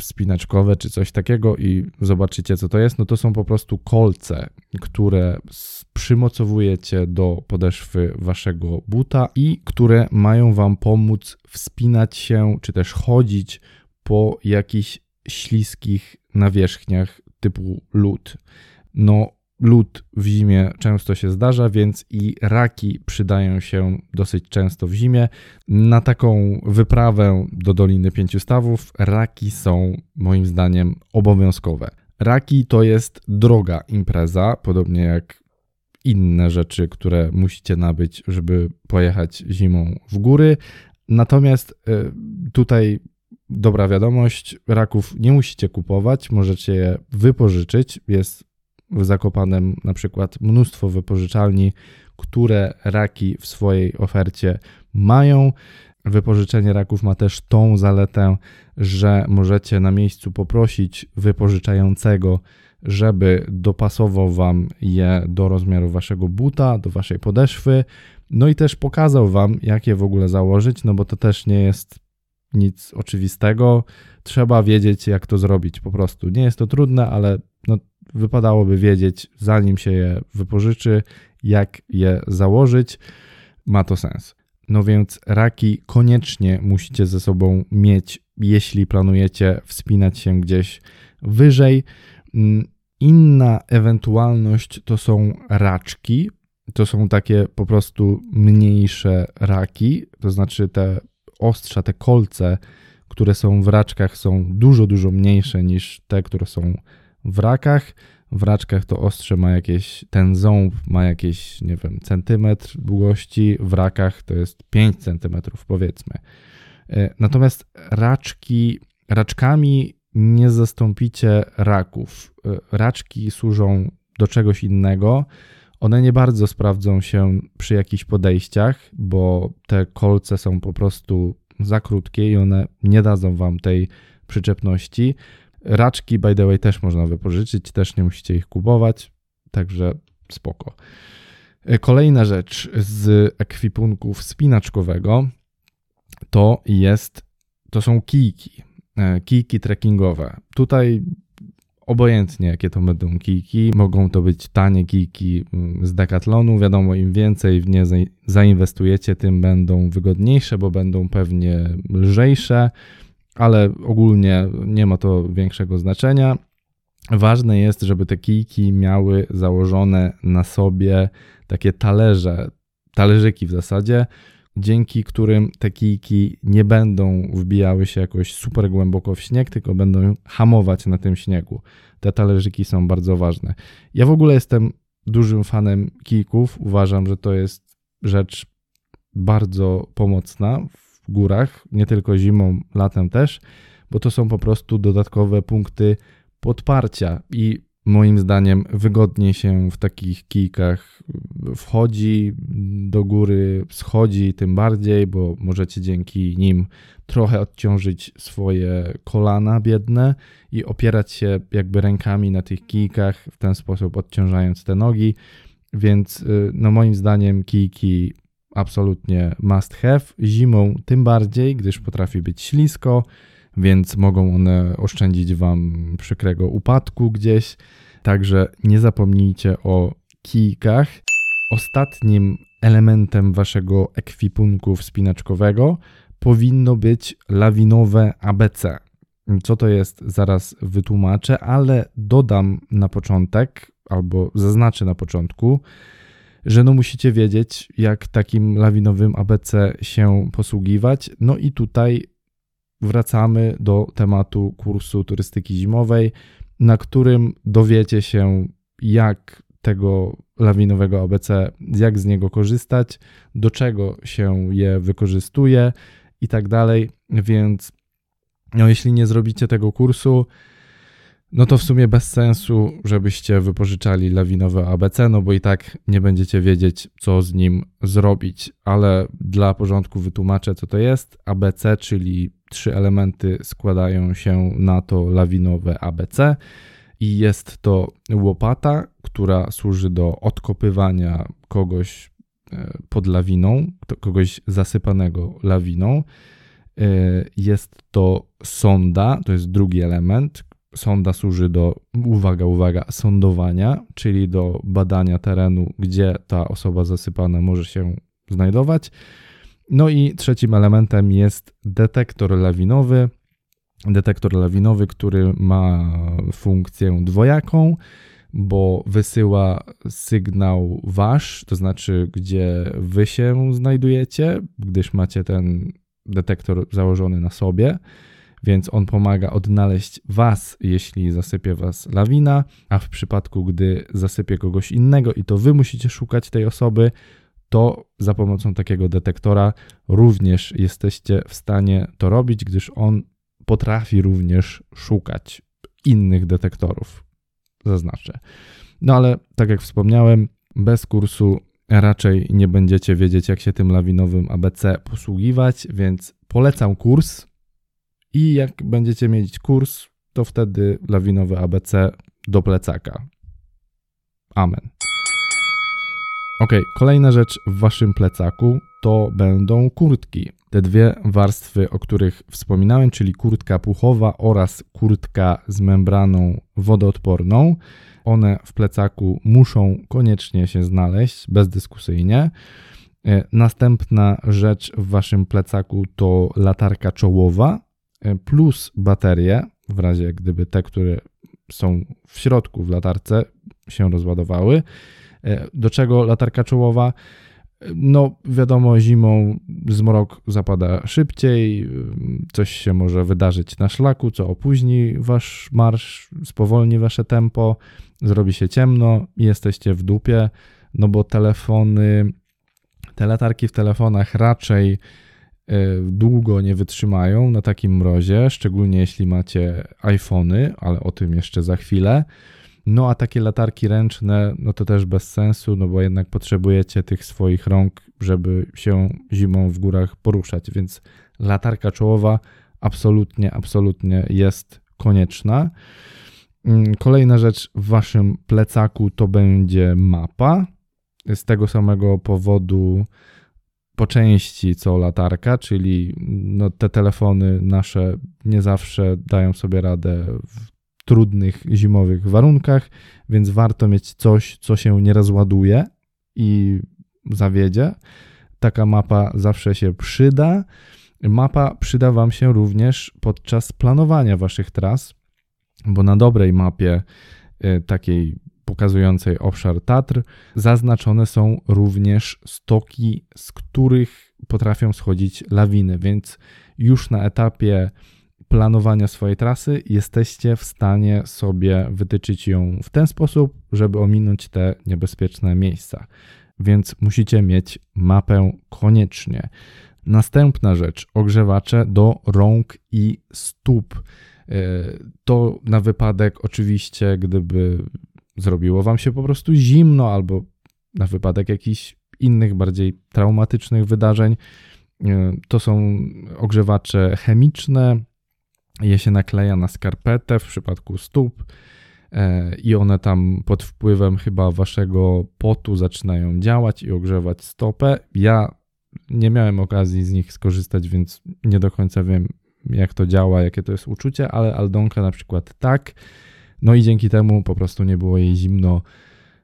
spinaczkowe czy coś takiego i zobaczycie co to jest. No to są po prostu kolce, które przymocowujecie do podeszwy waszego buta i które mają wam pomóc wspinać się czy też chodzić po jakichś śliskich nawierzchniach typu lód. No, lód w zimie często się zdarza, więc i raki przydają się dosyć często w zimie. Na taką wyprawę do Doliny Pięciu Stawów raki są moim zdaniem obowiązkowe. Raki to jest droga impreza, podobnie jak inne rzeczy, które musicie nabyć, żeby pojechać zimą w góry. Natomiast y, tutaj dobra wiadomość, raków nie musicie kupować, możecie je wypożyczyć. Jest w Zakopanem na przykład mnóstwo wypożyczalni, które raki w swojej ofercie mają. Wypożyczenie raków ma też tą zaletę, że możecie na miejscu poprosić wypożyczającego, żeby dopasował Wam je do rozmiaru Waszego buta, do Waszej podeszwy. No i też pokazał Wam, jak je w ogóle założyć, no bo to też nie jest nic oczywistego. Trzeba wiedzieć, jak to zrobić po prostu. Nie jest to trudne, ale no, wypadałoby wiedzieć, zanim się je wypożyczy, jak je założyć. Ma to sens. No więc raki koniecznie musicie ze sobą mieć, jeśli planujecie wspinać się gdzieś wyżej. Mm, inna ewentualność to są raczki. To są takie po prostu mniejsze raki, to znaczy te ostrza, te kolce, które są w raczkach, są dużo, dużo mniejsze niż te, które są w rakach. W raczkach to ostrze ma jakieś, ten ząb ma jakieś, nie wiem, centymetr długości, w rakach to jest 5 centymetrów, powiedzmy. E, natomiast raczki, raczkami nie zastąpicie raków. E, raczki służą do czegoś innego. One nie bardzo sprawdzą się przy jakichś podejściach, bo te kolce są po prostu za krótkie i one nie dadzą wam tej przyczepności. Raczki, by the way, też można wypożyczyć, też nie musicie ich kupować, także spoko. E, kolejna rzecz z ekwipunku wspinaczkowego to jest, to są kijki, e, kijki trekkingowe. Tutaj obojętnie jakie to będą kijki, mogą to być tanie kijki mm, z Decathlonu, wiadomo im więcej w nie zainwestujecie, tym będą wygodniejsze, bo będą pewnie lżejsze, ale ogólnie nie ma to większego znaczenia. Ważne jest, żeby te kijki miały założone na sobie takie talerze, talerzyki w zasadzie, dzięki którym te kijki nie będą wbijały się jakoś super głęboko w śnieg, tylko będą hamować na tym śniegu. Te talerzyki są bardzo ważne. Ja w ogóle jestem dużym fanem kijków. Uważam, że to jest rzecz bardzo pomocna górach, nie tylko zimą, latem też, bo to są po prostu dodatkowe punkty podparcia i moim zdaniem wygodniej się w takich kijkach wchodzi do góry, schodzi tym bardziej, bo możecie dzięki nim trochę odciążyć swoje kolana biedne i opierać się jakby rękami na tych kijkach, w ten sposób odciążając te nogi. Więc y, no moim zdaniem kijki absolutnie must have. Zimą tym bardziej, gdyż potrafi być ślisko, więc mogą one oszczędzić Wam przykrego upadku gdzieś. Także nie zapomnijcie o kijkach. Ostatnim elementem Waszego ekwipunku wspinaczkowego powinno być lawinowe ABC. Co to jest, zaraz wytłumaczę, ale dodam na początek, albo zaznaczę na początku, że no musicie wiedzieć, jak takim lawinowym ABC się posługiwać. No i tutaj wracamy do tematu kursu turystyki zimowej, na którym dowiecie się, jak tego lawinowego ABC, jak z niego korzystać, do czego się je wykorzystuje i tak dalej. Więc no, jeśli nie zrobicie tego kursu, no to w sumie bez sensu, żebyście wypożyczali lawinowe ABC, no bo i tak nie będziecie wiedzieć, co z nim zrobić. Ale dla porządku wytłumaczę, co to jest. ABC, czyli trzy elementy składają się na to lawinowe ABC i jest to łopata, która służy do odkopywania kogoś e, pod lawiną, kogoś zasypanego lawiną. E, jest to sonda, to jest drugi element. Sonda służy do, uwaga, uwaga, sądowania, czyli do badania terenu, gdzie ta osoba zasypana może się znajdować. No i trzecim elementem jest detektor lawinowy. Detektor lawinowy, który ma funkcję dwojaką, bo wysyła sygnał wasz, to znaczy gdzie wy się znajdujecie, gdyż macie ten detektor założony na sobie, więc on pomaga odnaleźć Was, jeśli zasypie Was lawina, a w przypadku, gdy zasypie kogoś innego i to Wy musicie szukać tej osoby, to za pomocą takiego detektora również jesteście w stanie to robić, gdyż on potrafi również szukać innych detektorów. Zaznaczę. No ale tak jak wspomniałem, bez kursu raczej nie będziecie wiedzieć, jak się tym lawinowym ABC posługiwać, więc polecam kurs. I jak będziecie mieć kurs, to wtedy lawinowy ABC do plecaka. Amen. Ok, kolejna rzecz w waszym plecaku to będą kurtki. Te dwie warstwy, o których wspominałem, czyli kurtka puchowa oraz kurtka z membraną wodoodporną. One w plecaku muszą koniecznie się znaleźć, bezdyskusyjnie. E, następna rzecz w waszym plecaku to latarka czołowa plus baterie, w razie gdyby te, które są w środku w latarce się rozładowały. E, do czego latarka czołowa? No, wiadomo, zimą zmrok zapada szybciej, coś się może wydarzyć na szlaku, co opóźni wasz marsz, spowolni wasze tempo, zrobi się ciemno jesteście w dupie, no bo telefony, te latarki w telefonach raczej e, długo nie wytrzymają na takim mrozie, szczególnie jeśli macie iPhony, ale o tym jeszcze za chwilę. No a takie latarki ręczne, no to też bez sensu, no bo jednak potrzebujecie tych swoich rąk, żeby się zimą w górach poruszać, więc latarka czołowa absolutnie, absolutnie jest konieczna. Mm, kolejna rzecz w waszym plecaku to będzie mapa. Z tego samego powodu po części co latarka, czyli no te telefony nasze nie zawsze dają sobie radę w trudnych zimowych warunkach, więc warto mieć coś, co się nie rozładuje i zawiedzie. Taka mapa zawsze się przyda. Mapa przyda Wam się również podczas planowania Waszych tras, bo na dobrej mapie y, takiej pokazującej obszar Tatr zaznaczone są również stoki, z których potrafią schodzić lawiny, więc już na etapie planowania swojej trasy jesteście w stanie sobie wytyczyć ją w ten sposób, żeby ominąć te niebezpieczne miejsca. Więc musicie mieć mapę koniecznie. Następna rzecz, ogrzewacze do rąk i stóp. E, to na wypadek, oczywiście, gdyby zrobiło wam się po prostu zimno, albo na wypadek jakichś innych, bardziej traumatycznych wydarzeń. E, to są ogrzewacze chemiczne, je się nakleja na skarpetę w przypadku stóp e, i one tam pod wpływem chyba waszego potu zaczynają działać i ogrzewać stopę. Ja nie miałem okazji z nich skorzystać, więc nie do końca wiem, jak to działa, jakie to jest uczucie, ale Aldonka na przykład tak. No i dzięki temu po prostu nie było jej zimno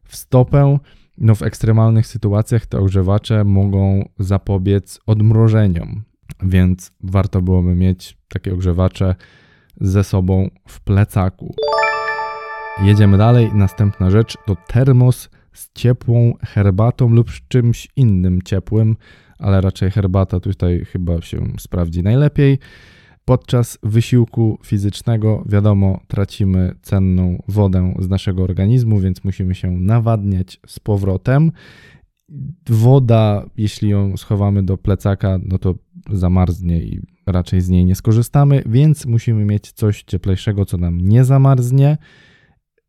w stopę. No w ekstremalnych sytuacjach te ogrzewacze mogą zapobiec odmrożeniom więc warto byłoby mieć takie ogrzewacze ze sobą w plecaku. Jedziemy dalej. Następna rzecz to termos z ciepłą herbatą lub czymś innym ciepłym, ale raczej herbata tutaj chyba się sprawdzi najlepiej. Podczas wysiłku fizycznego, wiadomo, tracimy cenną wodę z naszego organizmu, więc musimy się nawadniać z powrotem. Woda, jeśli ją schowamy do plecaka, no to zamarznie i raczej z niej nie skorzystamy, więc musimy mieć coś cieplejszego, co nam nie zamarznie,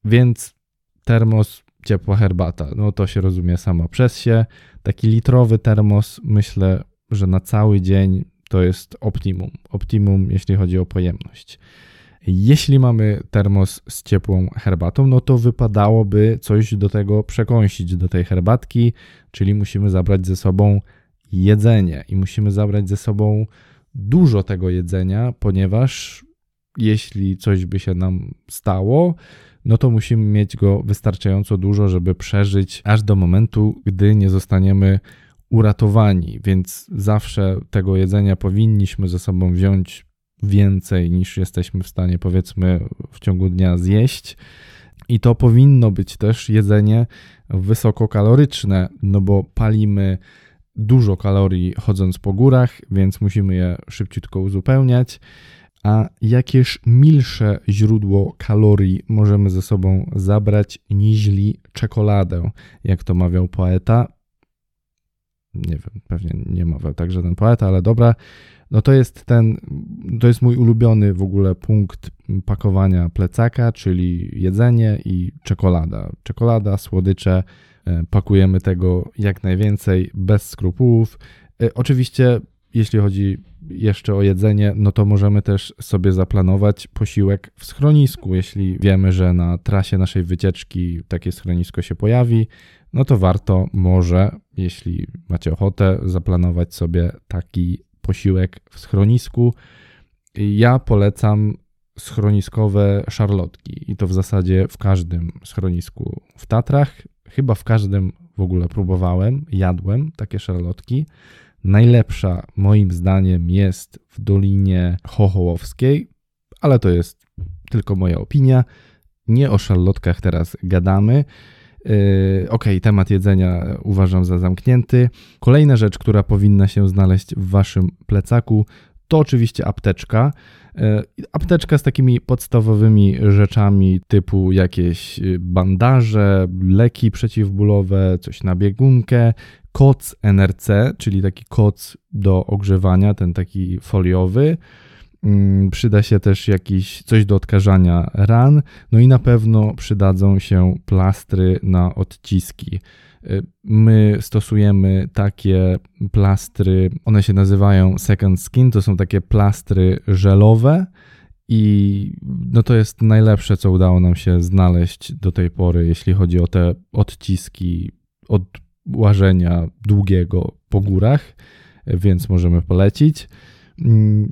więc termos, ciepła herbata, no to się rozumie samo przez się. Taki litrowy termos, myślę, że na cały dzień to jest optimum. Optimum, jeśli chodzi o pojemność. Jeśli mamy termos z ciepłą herbatą, no to wypadałoby coś do tego przekąsić, do tej herbatki, czyli musimy zabrać ze sobą jedzenie i musimy zabrać ze sobą dużo tego jedzenia, ponieważ jeśli coś by się nam stało, no to musimy mieć go wystarczająco dużo, żeby przeżyć aż do momentu, gdy nie zostaniemy uratowani. Więc zawsze tego jedzenia powinniśmy ze sobą wziąć więcej niż jesteśmy w stanie, powiedzmy, w ciągu dnia zjeść. I to powinno być też jedzenie wysokokaloryczne, no bo palimy dużo kalorii chodząc po górach, więc musimy je szybciutko uzupełniać. A jakież milsze źródło kalorii możemy ze sobą zabrać niźli czekoladę, jak to mawiał poeta. Nie wiem, pewnie nie mawiał tak żaden poeta, ale dobra. No to jest ten, to jest mój ulubiony w ogóle punkt pakowania plecaka, czyli jedzenie i czekolada. Czekolada, słodycze, e, pakujemy tego jak najwięcej, bez skrupułów. E, oczywiście, jeśli chodzi jeszcze o jedzenie, no to możemy też sobie zaplanować posiłek w schronisku. Jeśli wiemy, że na trasie naszej wycieczki takie schronisko się pojawi, no to warto może, jeśli macie ochotę, zaplanować sobie taki posiłek w schronisku. Ja polecam schroniskowe szarlotki i to w zasadzie w każdym schronisku w Tatrach. Chyba w każdym w ogóle próbowałem, jadłem takie szarlotki. Najlepsza moim zdaniem jest w Dolinie Chochołowskiej, ale to jest tylko moja opinia. Nie o szarlotkach teraz gadamy. Yy, ok, temat jedzenia uważam za zamknięty. Kolejna rzecz, która powinna się znaleźć w waszym plecaku, to oczywiście apteczka. Yy, apteczka z takimi podstawowymi rzeczami typu jakieś bandaże, leki przeciwbólowe, coś na biegunkę, koc NRC, czyli taki koc do ogrzewania, ten taki foliowy. Mm, przyda się też jakiś coś do odkażania ran, no i na pewno przydadzą się plastry na odciski. Y, my stosujemy takie plastry, one się nazywają second skin, to są takie plastry żelowe i no to jest najlepsze, co udało nam się znaleźć do tej pory, jeśli chodzi o te odciski od łażenia długiego po górach, więc możemy polecić.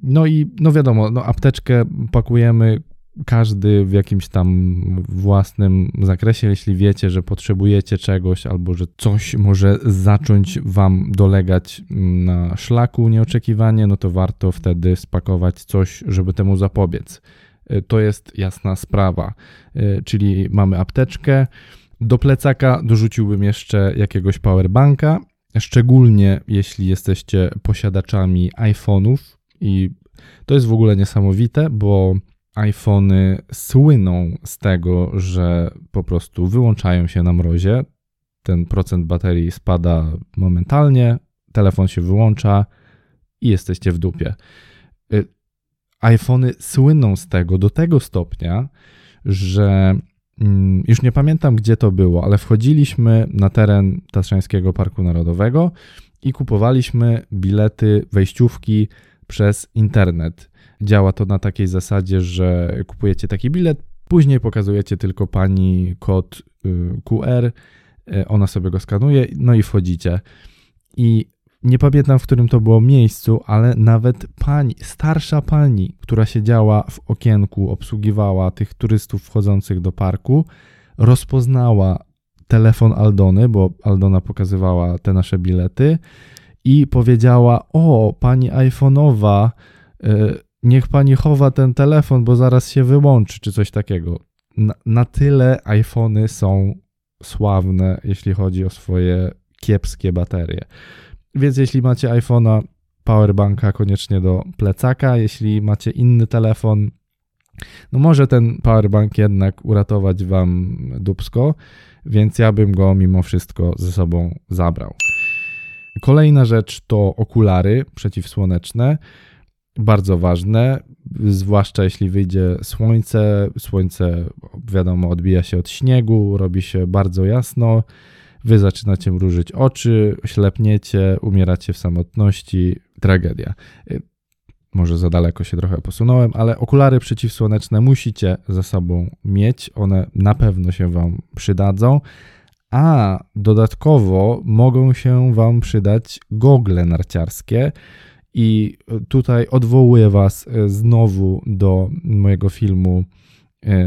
No i no wiadomo, no apteczkę pakujemy każdy w jakimś tam własnym zakresie. Jeśli wiecie, że potrzebujecie czegoś albo że coś może zacząć Wam dolegać mm, na szlaku nieoczekiwanie, no to warto wtedy spakować coś, żeby temu zapobiec. Y, to jest jasna sprawa. Y, czyli mamy apteczkę. Do plecaka dorzuciłbym jeszcze jakiegoś powerbanka, szczególnie jeśli jesteście posiadaczami iPhone'ów i to jest w ogóle niesamowite, bo iPhony słyną z tego, że po prostu wyłączają się na mrozie. Ten procent baterii spada momentalnie, telefon się wyłącza i jesteście w dupie. Y, iPhony słyną z tego do tego stopnia, że już nie pamiętam gdzie to było, ale wchodziliśmy na teren Tatrzańskiego Parku Narodowego i kupowaliśmy bilety, wejściówki przez internet. Działa to na takiej zasadzie, że kupujecie taki bilet, później pokazujecie tylko pani kod y, QR, y, ona sobie go skanuje, no i wchodzicie. I nie pamiętam, w którym to było miejscu, ale nawet pani, starsza pani, która siedziała w okienku, obsługiwała tych turystów wchodzących do parku, rozpoznała telefon Aldony, bo Aldona pokazywała te nasze bilety i powiedziała: O, pani iPhone'owa, y, niech pani chowa ten telefon, bo zaraz się wyłączy, czy coś takiego. Na, na tyle iPhony są sławne, jeśli chodzi o swoje kiepskie baterie. Więc jeśli macie iPhone'a, powerbanka koniecznie do plecaka. Jeśli macie inny telefon, no może ten powerbank jednak uratować wam dubsko, więc ja bym go mimo wszystko ze sobą zabrał. Kolejna rzecz to okulary przeciwsłoneczne. Bardzo ważne, zwłaszcza jeśli wyjdzie słońce. Słońce, wiadomo, odbija się od śniegu, robi się bardzo jasno. Wy zaczynacie mrużyć oczy, ślepniecie, umieracie w samotności. Tragedia. Może za daleko się trochę posunąłem, ale okulary przeciwsłoneczne musicie ze sobą mieć. One na pewno się Wam przydadzą a dodatkowo mogą się Wam przydać gogle narciarskie. I tutaj odwołuję Was e, znowu do mojego filmu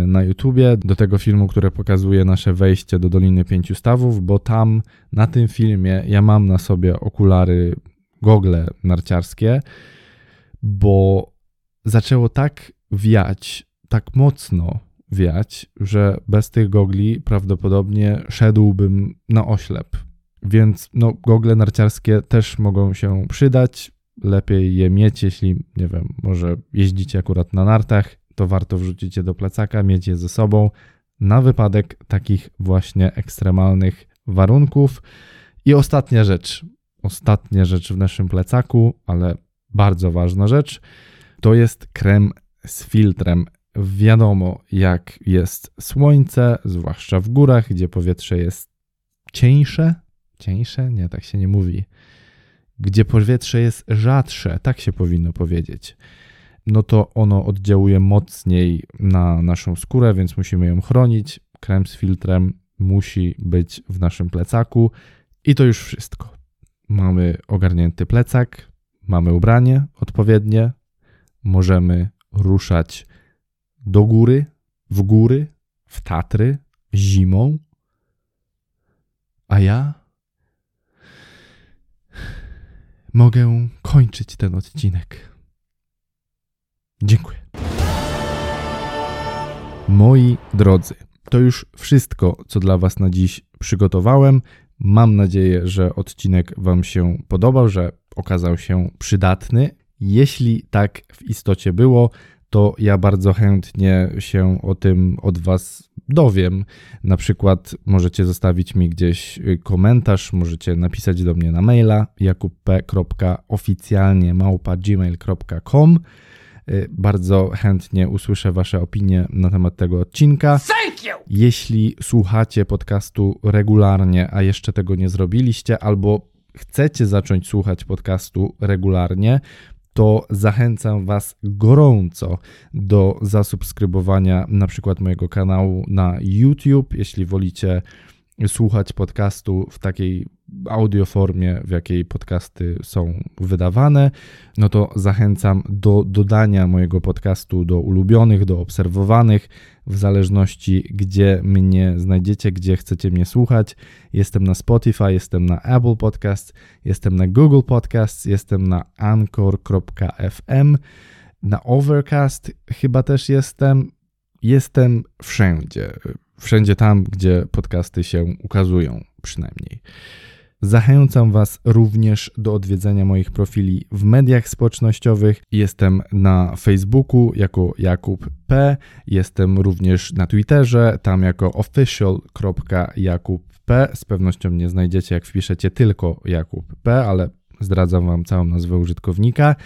na YouTubie, do tego filmu, który pokazuje nasze wejście do Doliny Pięciu Stawów, bo tam na tym filmie ja mam na sobie okulary, gogle narciarskie, bo zaczęło tak wiać, tak mocno wiać, że bez tych gogli prawdopodobnie szedłbym na oślep. Więc no, gogle narciarskie też mogą się przydać. lepiej je mieć, jeśli, nie wiem, może jeździcie akurat na nartach, to warto wrzucić je do plecaka, mieć je ze sobą na wypadek takich właśnie ekstremalnych warunków. I ostatnia rzecz, ostatnia rzecz w naszym plecaku, ale bardzo ważna rzecz, to jest krem z filtrem. Wiadomo, jak jest słońce, zwłaszcza w górach, gdzie powietrze jest cieńsze. Cieńsze? Nie, tak się nie mówi. Gdzie powietrze jest rzadsze, tak się powinno powiedzieć. No to ono oddziałuje mocniej na naszą skórę, więc musimy ją chronić. Krem z filtrem musi być w naszym plecaku. I to już wszystko. Mamy ogarnięty plecak, mamy ubranie odpowiednie, możemy ruszać do góry, w góry, w Tatry, zimą. A ja mogę kończyć ten odcinek. Dziękuję. Moi drodzy, to już wszystko, co dla Was na dziś przygotowałem. Mam nadzieję, że odcinek Wam się podobał, że okazał się przydatny. Jeśli tak w istocie było, to ja bardzo chętnie się o tym od Was dowiem. Na przykład możecie zostawić mi gdzieś komentarz, możecie napisać do mnie na maila jakub.oficjalnie gmail.com Y, bardzo chętnie usłyszę Wasze opinie na temat tego odcinka. Jeśli słuchacie podcastu regularnie, a jeszcze tego nie zrobiliście, albo chcecie zacząć słuchać podcastu regularnie, to zachęcam Was gorąco do zasubskrybowania na przykład mojego kanału na YouTube, jeśli wolicie słuchać podcastu w takiej audioformie, w jakiej podcasty są wydawane, no to zachęcam do dodania mojego podcastu do ulubionych, do obserwowanych, w zależności gdzie mnie znajdziecie, gdzie chcecie mnie słuchać. Jestem na Spotify, jestem na Apple Podcast, jestem na Google Podcast, jestem na anchor.fm, na Overcast chyba też jestem. Jestem wszędzie wszędzie tam, gdzie podcasty się ukazują, przynajmniej. Zachęcam Was również do odwiedzenia moich profili w mediach społecznościowych. Jestem na Facebooku jako Jakub P. Jestem również na Twitterze, tam jako official.jakub P. Z pewnością nie znajdziecie, jak wpiszecie tylko Jakub P, ale zdradzam Wam całą nazwę użytkownika.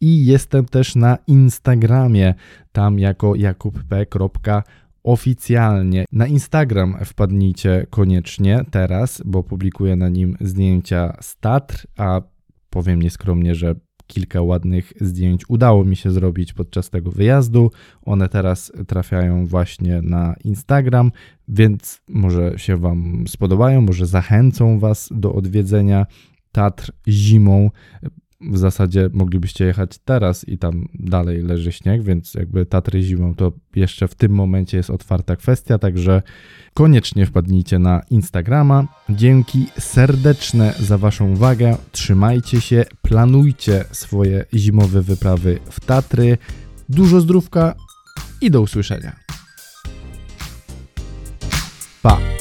I jestem też na Instagramie, tam jako jakubp.com oficjalnie. Na Instagram wpadnijcie koniecznie teraz, bo publikuję na nim zdjęcia z Tatr, a powiem nieskromnie, że kilka ładnych zdjęć udało mi się zrobić podczas tego wyjazdu. One teraz trafiają właśnie na Instagram, więc może się Wam spodobają, może zachęcą Was do odwiedzenia Tatr zimą w zasadzie moglibyście jechać teraz i tam dalej leży śnieg, więc jakby Tatry zimą to jeszcze w tym momencie jest otwarta kwestia, także koniecznie wpadnijcie na Instagrama. Dzięki serdeczne za Waszą uwagę, trzymajcie się, planujcie swoje zimowe wyprawy w Tatry. Dużo zdrówka i do usłyszenia. Pa!